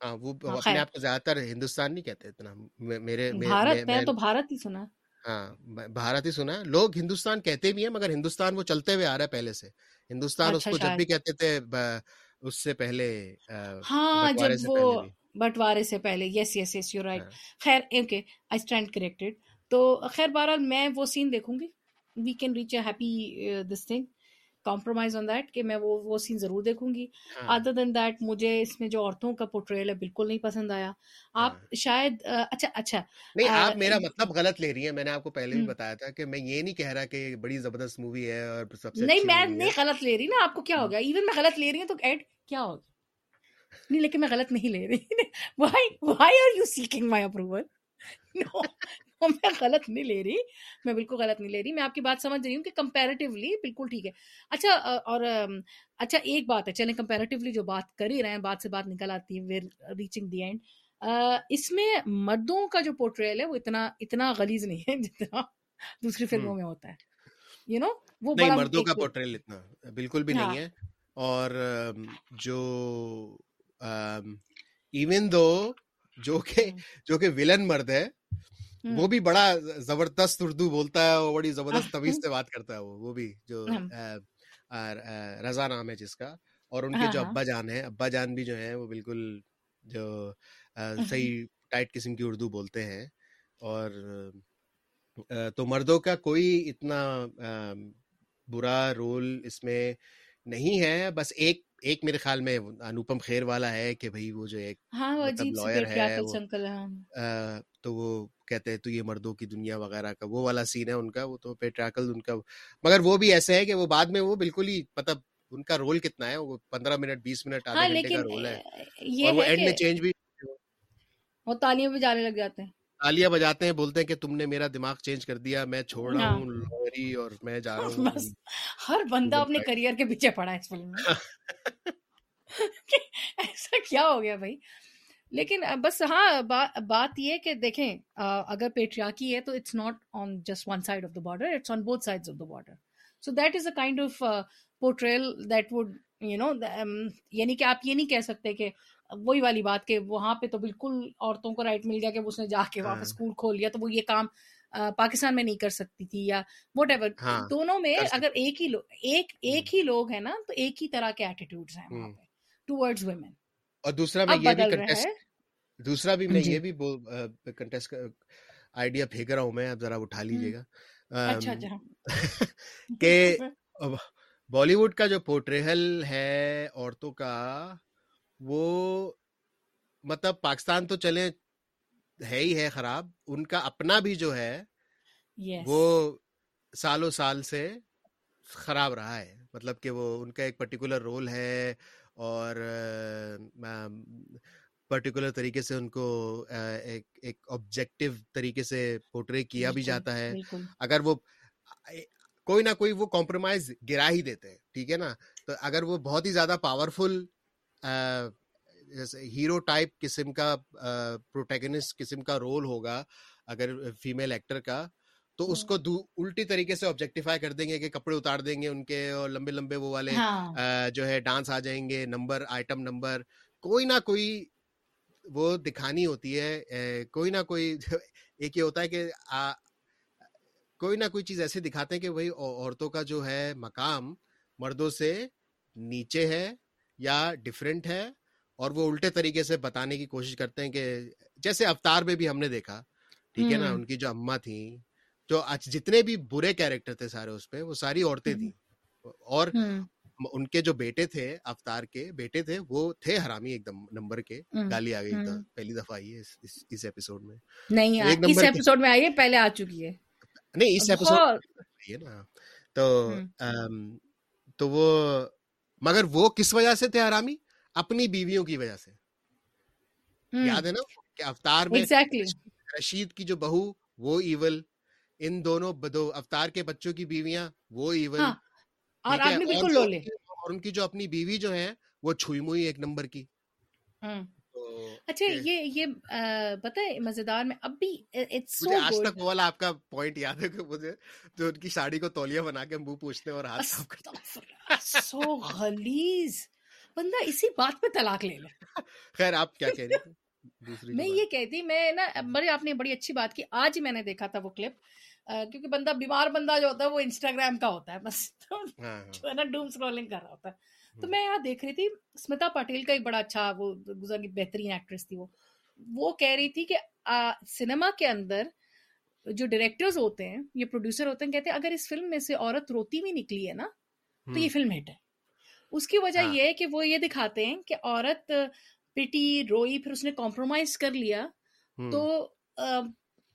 ہاں وہ اپنے کو زیادہ تر ہندوستان نہیں کہتے اتنا میرے بھارت میں تو بھارت ہی سنا ہاں بھارت ہی سنا ہے لوگ ہندوستان کہتے بھی ہیں مگر ہندوستان وہ چلتے ہوئے آ رہا ہے پہلے سے ہندوستان اس کو جب بھی کہتے تھے اس سے پہلے ہاں جب وہ بٹوارے سے پہلے yes yes yes you right خیر اوکے آئی اسٹینڈ کریکٹڈ تو خیر بہرحال میں وہ سین دیکھوں گی۔ We can reach a happy this thing compromise on that کہ میں وہ وہ سین ضرور دیکھوں گی۔ ادر دین دیٹ مجھے اس میں جو عورتوں کا پورٹریل ہے بالکل نہیں پسند آیا۔ آپ ہاں۔ شاید uh, اچھا اچھا۔ نہیں آپ میرا مطلب غلط لے رہی ہیں۔ میں نے آپ کو پہلے بھی بتایا تھا کہ میں یہ نہیں کہہ رہا کہ بڑی زبردست مووی ہے اور سب سے نہیں میں نہیں غلط لے رہی نا۔ آپ کو کیا ہو ہاں۔ گیا؟ ایون میں غلط لے رہی ہوں تو ایڈ کیا ہوگا نہیں لیکن میں غلط نہیں لے رہی۔ Why why are you seeking my approval میں غلط نہیں لے رہی میں بالکل غلط نہیں لے رہی میں آپ کی بات سمجھ رہی ہوں کہ کمپیریٹیولی بالکل ٹھیک ہے۔ اچھا اور اچھا ایک بات ہے چلیں کمپیریٹیولی جو بات کر ہی رہے ہیں بات سے بات نکل آتی ہے ریچنگ دی اینڈ اس میں مردوں کا جو پورٹریل ہے وہ اتنا اتنا غلیظ نہیں ہے جتنا دوسری فلموں میں ہوتا ہے۔ یو نو وہ مردوں کا پورٹریل اتنا بالکل بھی ہاں۔ نہیں ہے۔ اور جو ایون دو جو کہ جو کہ ولن مرد ہے وہ بھی بڑا زبردست اردو بولتا ہے اور بڑی زبردست طویز سے بات کرتا ہے وہ وہ بھی جو رضا نام ہے جس کا اور ان کے جو ابا جان ہیں ابا جان بھی جو ہیں وہ بالکل جو صحیح ٹائٹ قسم کی اردو بولتے ہیں اور تو مردوں کا کوئی اتنا برا رول اس میں نہیں ہے بس ایک ایک میرے خیال میں انوپم خیر والا ہے کہ بھائی وہ جو ایک ہاں، لائر مطلب ہے ہاں۔ تو وہ کہتے ہیں تو یہ مردوں کی دنیا وغیرہ کا وہ والا سین ہے ان کا وہ تو پیٹریکل ان کا مگر وہ بھی ایسے ہے کہ وہ بعد میں وہ بالکل ہی مطلب ان کا رول کتنا ہے وہ پندرہ منٹ بیس منٹ آدھے ہاں، گھنٹے کا رول ہے۔ اور وہ اینڈ میں چینج بھی وہ تالیوں پہ جانے لگ جاتے ہیں۔ تالیاں بجاتے ہیں بولتے ہیں کہ تم نے میرا دماغ چینج کر دیا میں چھوڑ رہا ہاں۔ ہوں لوری اور میں جا رہا ہوں۔ ہر بندہ اپنے کریئر کے پیچھے پڑا ہے اس فلم میں۔ ایسا کیا ہو گیا بھائی؟ لیکن بس ہاں بات یہ کہ دیکھیں اگر پیٹریاکی ہے تو it's not on just one side of the border it's on both side of the border so that is a kind of portrayal that would you know یعنی کہ آپ یہ نہیں کہہ سکتے کہ وہی والی بات کہ وہاں پہ تو بالکل عورتوں کو رائٹ مل گیا کہ اس نے جا کے واپس ہاں۔ اسکول کھول لیا تو وہ یہ کام پاکستان میں نہیں کر سکتی تھی یا وٹ ایور ہاں، دونوں میں اگر ایک ہی ایک ایک ہی لوگ ہیں نا تو ایک ہی طرح کے ایٹیٹیوڈز ہیں ٹورڈز ویمن اور دوسرا میں یہ بھی کنٹیسٹ دوسرا بھی میں جی۔ یہ بھی کنٹیسٹ آئیڈیا پھینک رہا ہوں میں آپ ذرا اٹھا لیجیے گا۔ اچھا، اچھا۔ کہ بالی ووڈ کا جو پورٹریل ہے عورتوں کا وہ مطلب پاکستان تو چلے ہے ہی ہے خراب ان کا اپنا بھی جو ہے وہ سالوں سال سے خراب رہا ہے۔ مطلب کہ وہ ان کا ایک پرٹیکولر رول ہے اور پرٹیکولر طریقے سے ان کو ایک ایک آبجیکٹو طریقے سے پورٹری کیا بھی جاتا ہے۔ اگر وہ کوئی نہ کوئی وہ کمپرومائز گرا ہی دیتے ہیں ٹھیک ہے نا؟ تو اگر وہ بہت ہی زیادہ پاورفل ہیرو ٹائپ قسم کا پروٹیگنسٹ قسم کا رول ہوگا اگر فیمیل ایکٹر کا تو اس ہاں۔ کو الٹی طریقے سے آبجیکٹیفائی کر دیں گے کہ کپڑے اتار دیں گے ان کے اور لمبے لمبے وہ والے ہاں۔ جو ہے ڈانس آ جائیں گے نمبر آئٹم نمبر کوئی نہ کوئی وہ دکھانی ہوتی ہے کوئی نہ کوئی ایک یہ ہوتا ہے کہ کوئی نہ کوئی چیز ایسے دکھاتے ہیں کہ بھائی عورتوں کا جو ہے مقام مردوں سے نیچے ہے یا ڈفرینٹ ہے اور وہ الٹے طریقے سے بتانے کی کوشش کرتے ہیں کہ جیسے اوتار میں بھی ہم نے دیکھا ٹھیک ہے نا ان کی جو اما تھیں جو جتنے بھی برے کیریکٹر تھے سارے اس پہ وہ ساری عورتیں تھیں۔ اور ان کے جو بیٹے تھے اوتار کے بیٹے تھے وہ تھے حرامی ایک دم نمبر کے گالی آ گئی تھا پہلی دفعہ آئی ہے اس ایپیسوڈ میں۔ نہیں اس ایپیسوڈ میں آئی ہے پہلے آ چکی ہے۔ نہیں اس ایپیسوڈ نا۔ تو تو وہ مگر وہ کس وجہ سے تھے حرامی؟ اپنی بیویوں کی وجہ سے۔ یاد ہے نا کہ اوتار میں رشید کی جو بہو وہ ایول ان دونوں بدو کے بچوں کی بیویاں وہ ایول اور بالکل اور ان کی جو اپنی بیوی جو ہیں وہ چھوئی موئی ایک نمبر کی۔ اچھا یہ یہ پتہ ہے مزیدار میں اب بھی اٹس سو آج تک وہ والا آپ کا پوائنٹ یاد ہے کہ مجھے جو ان کی ساڑی کو تولیہ بنا کے منہ پوچھتے اور ہاتھ صاف کرتے سو غلیظ۔ بندہ اسی بات پہ طلاق لے لے۔ خیر آپ کیا کہہ میں یہ کہتی میں نا بڑے آپ نے بڑی اچھی بات کی آج ہی میں نے دیکھا تھا وہ کلپ کیونکہ بندہ بیمار بندہ جو ہوتا ہے وہ انسٹاگرام کا ہوتا ہے بس ہاں، ہاں۔ جو ہے نا ڈوم سکرولنگ کر رہا ہوتا ہے۔ تو میں یہاں دیکھ رہی تھی اسمتا پاٹیل کا ایک بڑا اچھا وہ گزر کی بہترین ایکٹریس تھی وہ۔ وہ کہہ رہی تھی کہ سنیما کے اندر جو ڈائریکٹرز ہوتے ہیں یہ پروڈیوسر ہوتے ہیں کہتے ہیں اگر اس فلم میں سے عورت روتی بھی نکلی ہے نا تو یہ فلم ہٹ ہے۔ اس کی وجہ ہاں۔ یہ ہے کہ وہ یہ دکھاتے ہیں کہ عورت پٹی روئی پھر اس نے کمپرومائز کر لیا۔ تو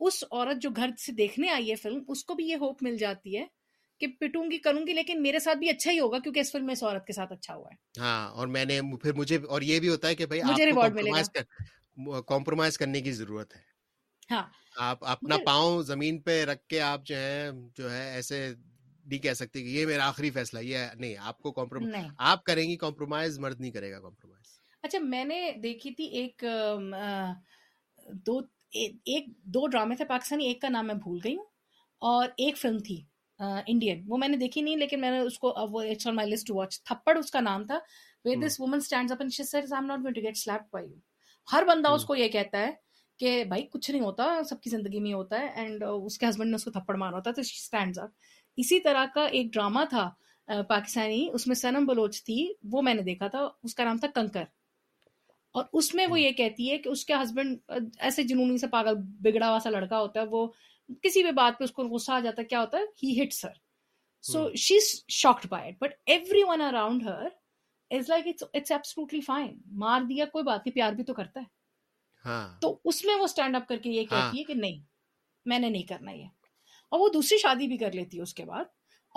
اس عورت جو گھر سے دیکھنے آئی ہے فلم اس کو بھی یہ ہوپ مل جاتی ہے کہ پٹوں گی کروں گی لیکن میرے ساتھ بھی اچھا ہی ہوگا کیونکہ اس فلم میں اس عورت کے ساتھ اچھا ہوا ہے۔ ہاں اور میں نے پھر مجھے اور یہ بھی ہوتا ہے کہ بھائی مجھے ریوارڈ ملے گا۔ کمپرومائز کرنے کی ضرورت ہے۔ ہاں۔ آپ اپنا پاؤں زمین پہ رکھ کے آپ جو ہے جو ہے ایسے نہیں کہہ سکتے کہ یہ میرا آخری فیصلہ یہ نہیں آپ کو کمپرومائز آپ کریں گی کمپرومائز مرد نہیں کرے گا کمپرومائز اچھا میں نے دیکھی تھی ایک دو ایک دو ڈرامے تھے پاکستانی ایک کا نام میں بھول گئی ہوں اور ایک فلم تھی۔ انڈین۔ وہ میں نے دیکھی نہیں لیکن میں نے اس کو وہ it's on my list watch Thappad اس کا نام تھا۔ Where this woman stand up and she seeds I am not going to get slapped by you ہر بندہ اس کو یہ کہتا ہے کہ بھائی کچھ نہیں ہوتا سب کی زندگی میں ہوتا ہے۔ اینڈ اس کے ہسبینڈ نے اس کو تھپڑ مارا ہوتا تو شی اسٹینڈز اپ اسی طرح کا ایک ڈرامہ تھا پاکستانی اس میں سنم بلوچ تھی۔ وہ میں نے دیکھا تھا اس کا نام تھا کنکر۔ اور اس میں وہ یہ کہتی ہے کہ اس کے ہسبینڈ ایسے جنونی سے پاگل بگڑا ہوا سا لڑکا ہوتا ہے وہ کسی بھی بات پہ اس کو غصہ آ جاتا ہے کیا ہوتا ہے؟ He hit her so she is shocked by it but everyone around her is like it's absolutely fine مار دیا کوئی بات نہیں پیار بھی تو کرتا ہے۔ ہاں۔ تو اس میں وہ اسٹینڈ اپ کر کے یہ کہتی ہے ہاں۔ کہ نہیں میں نے نہیں کرنا یہ۔ اور وہ دوسری شادی بھی کر لیتی ہے اس کے بعد۔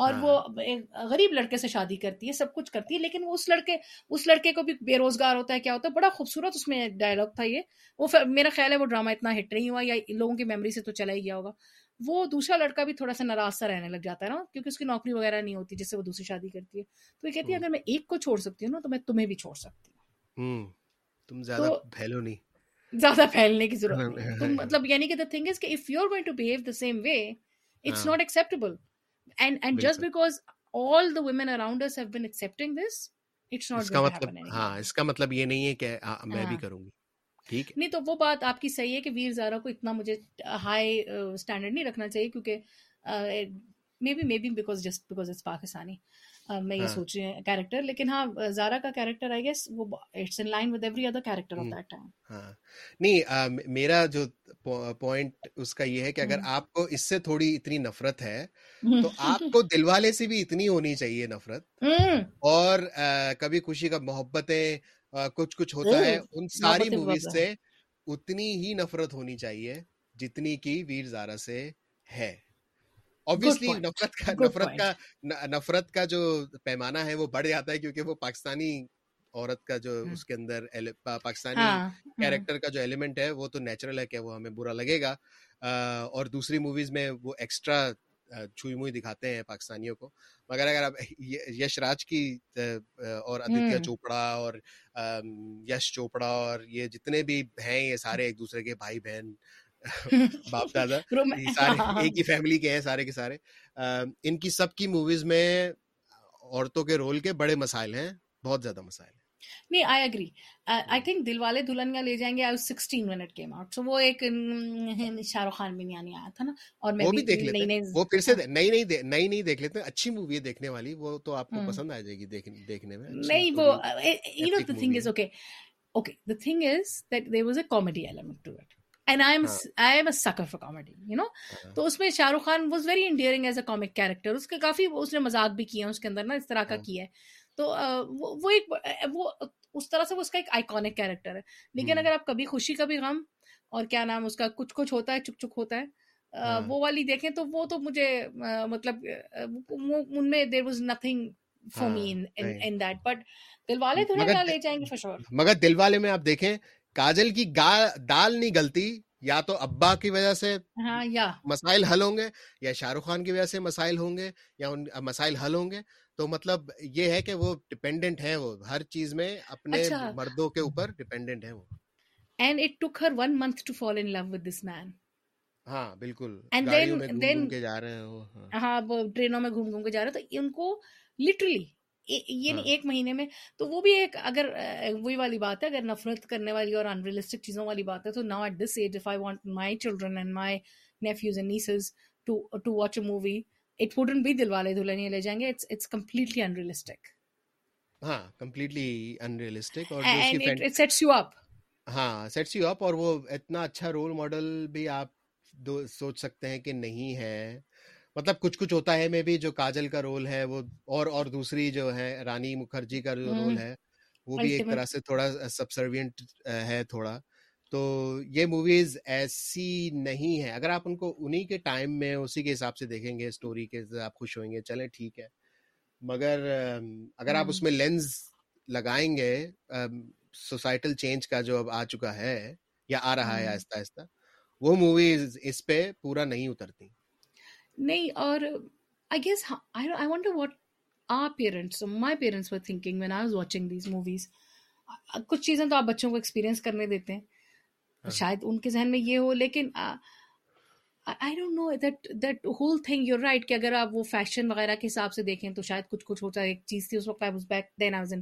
اور وہ ہاں۔ غریب لڑکے سے شادی کرتی ہے سب کچھ کرتی ہے لیکن وہ اس لڑکے اس لڑکے کو بھی بے روزگار ہوتا ہے کیا ہوتا ہے بڑا خوبصورت اس میں ڈائلگ تھا یہ۔ وہ میرا خیال ہے وہ ڈرامہ اتنا ہٹ نہیں ہوا یا لوگوں کی میموری سے تو چلا ہی گیا ہوگا۔ وہ دوسرا لڑکا بھی تھوڑا سا ناراض سا رہنے لگ جاتا ہے نا کیونکہ اس کی نوکری وغیرہ نہیں ہوتی جس سے وہ دوسری شادی کرتی ہے۔ تو یہ کہتی ہے اگر میں ایک کو چھوڑ سکتی ہوں نا تو میں تمہیں بھی چھوڑ سکتی ہوں۔ تم زیادہ پھیلو نہیں۔ زیادہ پھیلنے کی ضرورت نہیں۔ مطلب یعنی کہ دا تھنگ از کہ if you are going to behave the same way it's not acceptable and and just because all the women around us have been accepting this it's not اس کا مطلب ہاں اس کا مطلب یہ نہیں ہے کہ میں بھی کروں گی۔ ٹھیک نہیں تو وہ بات آپ کی صحیح ہے کہ ویر زارا کو اتنا مجھے ہائی اسٹینڈرڈ نہیں رکھنا چاہیے کیونکہ maybe maybe because just because it's Pakistani میں یہ سوچ رہی ہوں کیریکٹر لیکن ہاں زارا کا کیریکٹر آئی گیس وہ it's in line with every other character of that time ہاں نہیں میرا جو پوائنٹ اس کا یہ ہے کہ اگر آپ کو اس سے تھوڑی اتنی نفرت ہے تو آپ کو دل والے سے بھی اتنی ہونی چاہیے نفرت اور کبھی خوشی کا محبتیں کچھ کچھ ہوتا ہے ان ساری موویز سے اتنی ہی نفرت ہونی چاہیے جتنی کی ویر زارا سے ہے اوبیسلی نفرت کا نفرت کا نفرت کا جو پیمانہ ہے وہ بڑھ جاتا ہے کیونکہ وہ پاکستانی عورت کا جو اس کے اندر پاکستانی کیریکٹر کا جو ایلیمنٹ ہے وہ تو نیچرل ہے کہ وہ ہمیں برا لگے گا۔ اور دوسری موویز میں وہ ایکسٹرا چھوئی موئی دکھاتے ہیں پاکستانیوں کو۔ مگر اگر آپ یش راج کی اور ادتیہ چوپڑا اور یش چوپڑا اور یہ جتنے بھی ہیں یہ سارے ایک دوسرے کے بھائی بہن باپ دادا سارے ایک ہی فیملی کے ہیں سارے کے سارے۔ ان کی سب کی موویز میں عورتوں کے رول کے بڑے مسائل ہیں بہت زیادہ مسائل ہیں۔ نہیں آئی اگری آئی تھنک دل والے Dulhania Le Jayenge I sixteen minute کے آؤٹ سو وہ ایک شاہ رخ خان آیا تھا نا؟ اور میں بھی دیکھ لیتے وہ پھر سے نئی نئی نئی نئی دیکھ لیتے ہیں۔ اچھی مووی ہے دیکھنے والی وہ تو آپ کو پسند آ جائے گی دیکھنے میں۔ نہیں وہ you know the thing is okay. Okay the thing is that there was a comedy element to it. And I am I am a sucker for comedy you know تو اس میں Shah Rukh Khan was very endearing as a comic character اس کے کافی اس نے مذاق بھی کیا اس کے اندر نا اس طرح کا کیا ہے تو وہ ایک وہ اس طرح سے وہ اس کا ایک آئیکونک کیریکٹر ہے۔ لیکن اگر آپ کبھی خوشی کبھی غم اور کیا نام اس کا کچھ کچھ ہوتا ہے چک چک ہوتا ہے وہ والی دیکھیں تو وہ تو مجھے مطلب ان میں there was nothing for me in that but Dilwale تھوڑے لے جائیں گے فور شور مگر دل والے میں آپ دیکھیں کاجل کی دال نہیں گلتی یا تو ابا کی وجہ سے ہاں، مسائل حل ہوں گے یا شاہ رخ خان کی وجہ سے مسائل ہوں گے یا ان مسائل حل ہوں گے۔ تو مطلب یہ ہے کہ وہ ڈپینڈنٹ ہیں وہ ہر چیز میں اپنے اچھا۔ مردوں کے اوپر ڈپینڈنٹ ہیں وہ۔ And it took her one month to fall in love with this man ہاں بالکل۔ گاڑیوں میں گھوم کے جا رہے ہیں وہ ہاں۔, ہاں۔ وہ ٹرینوں میں گھوم گھوم کے جا رہے ہیں تو ان کو لٹرلی یہ نہیں ہاں۔ ایک مہینے میں۔ تو وہ بھی ایک اگر وہی والی بات ہے۔ اگر نفرت کرنے والی اور انریلسٹک چیزوں والی بات ہے تو now at this age if I want my children and my nephews and nieces to watch a movie it wouldn't be Dilwale Dulhania Le Jayenge it's it's completely unrealistic ہاں کمپلیٹلی انریلسٹک اور اٹ سیٹس یو اپ ہاں سیٹس یو اپ اور وہ اتنا اچھا رول ماڈل بھی آپ سوچ سکتے ہیں کہ نہیں ہے۔ مطلب کچھ کچھ ہوتا ہے میں بھی جو کاجل کا رول ہے وہ اور اور دوسری جو ہے رانی مکھرجی کا جو رول ہے وہ بھی ایک طرح سے تھوڑا سبسروینٹ ہے تھوڑا۔ تو یہ موویز ایسی نہیں ہے اگر آپ ان کو انہی کے ٹائم میں اسی کے حساب سے دیکھیں گے اسٹوری کے آپ خوش ہوئیں گے چلیں ٹھیک ہے۔ مگر اگر آپ اس میں لینز لگائیں گے سوسائٹل چینج کا جو اب آ چکا ہے یا آ رہا ہے آہستہ آہستہ وہ موویز اس پہ پورا نہیں اترتی۔ نہیں اور I guess I want what a parents my parents were thinking when I was watching these movies کچھ چیزیں تو آپ بچوں کو ایکسپیرینس کرنے دیتے ہیں۔ ہاں۔ شاید ان کے ذہن میں یہ ہو لیکن I don't know that that whole thing your right کہ اگر آپ وہ فیشن وغیرہ کے حساب سے دیکھیں تو شاید کچھ کچھ ہوتا ہے۔ ایک چیز تھی اس وقت I was back then I was in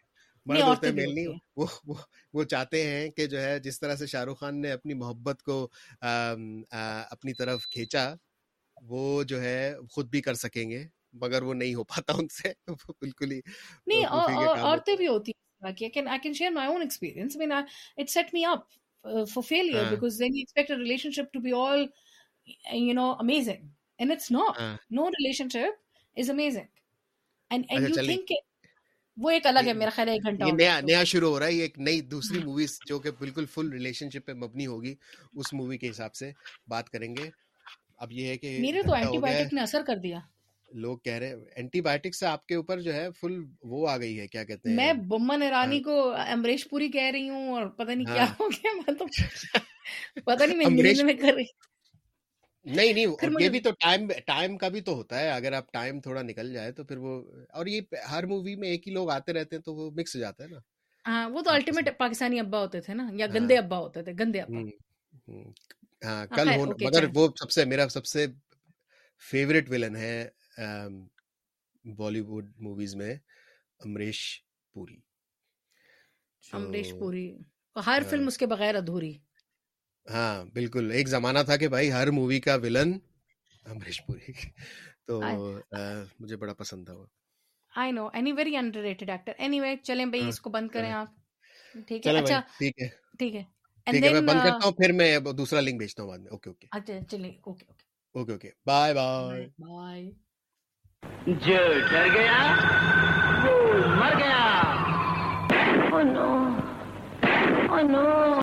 وہ چاہتے ہیں کہ جو ہے جس طرح سے شاہ رخ خان نے اپنی محبت کو اپنی طرف کھینچا وہ جو ہے خود بھی کر سکیں گے مگر وہ نہیں ہو پاتا ان سے۔ بالکل ہی عورتیں بھی ہوتی ہیں ریلیشن شپ از امیزنگ وہ ایک الگ ہے میرا خیال ہے ایک گھنٹہ نیا نیا شروع ہو رہا ہے ایک نئی دوسری موویز جو کہ بالکل فل ریلیشن شپ پہ مبنی ہوگی اس مووی کے حساب سے بات کریں گے۔ اب یہ ہے کہ میرے تو اینٹی بایوٹک نے اثر کر دیا۔ لوگ کہہ رہے ہیں اینٹی بایوٹک سے آپ کے اوپر جو ہے فل وہ آ گئی ہے کیا کہتے ہیں؟ میں بمن ایرانی ہاں۔ کو امریش پوری کہہ رہی ہوں اور پتہ نہیں ہاں۔ کیا ہو گیا مطلب پتہ نہیں میں میں کر رہی ہوں۔ نہیں نہیں یہ بھی تو ٹائم ٹائم کا بھی تو ہوتا ہے اگر آپ ٹائم تھوڑا نکل جائے تو پھر وہ اور یہ ہر مووی میں ایک ہی لوگ آتے رہتے ہیں تو وہ مکس جاتا ہے نا۔ ہاں وہ تو الٹیمیٹ پاکستانی ابا ہوتے تھے نا یا گندے ہاں۔ ابا ہوتے تھے گندے ابا۔ ہاں کل مگر وہ سب سے میرا سب سے فیوریٹ ویلن ہے بالی ووڈ موویز میں امریش پوری۔ امریش پوری۔ ہر ہاں۔ فلم اس کے بغیر ادھوری۔ ہاں بالکل۔ ایک زمانہ تھا کہ بھائی ہر مووی کا ولن امریش پوری۔ تو مجھے بڑا پسند تھا وہ۔ I know any very underrated actor anyway چلیں بھائی ہاں، اس کو بند کریں آپ۔ ٹھیک ہے اچھا۔ ٹھیک ہے۔ ٹھیک ہے۔ میں بند کرتا ہوں پھر میں دوسرا لنک بھیجتا ہوں بعد میں۔ Okay okay. اچھا okay okay. Bye bye bye جو ڈر گیا وہ مر گیا۔ او نو او نو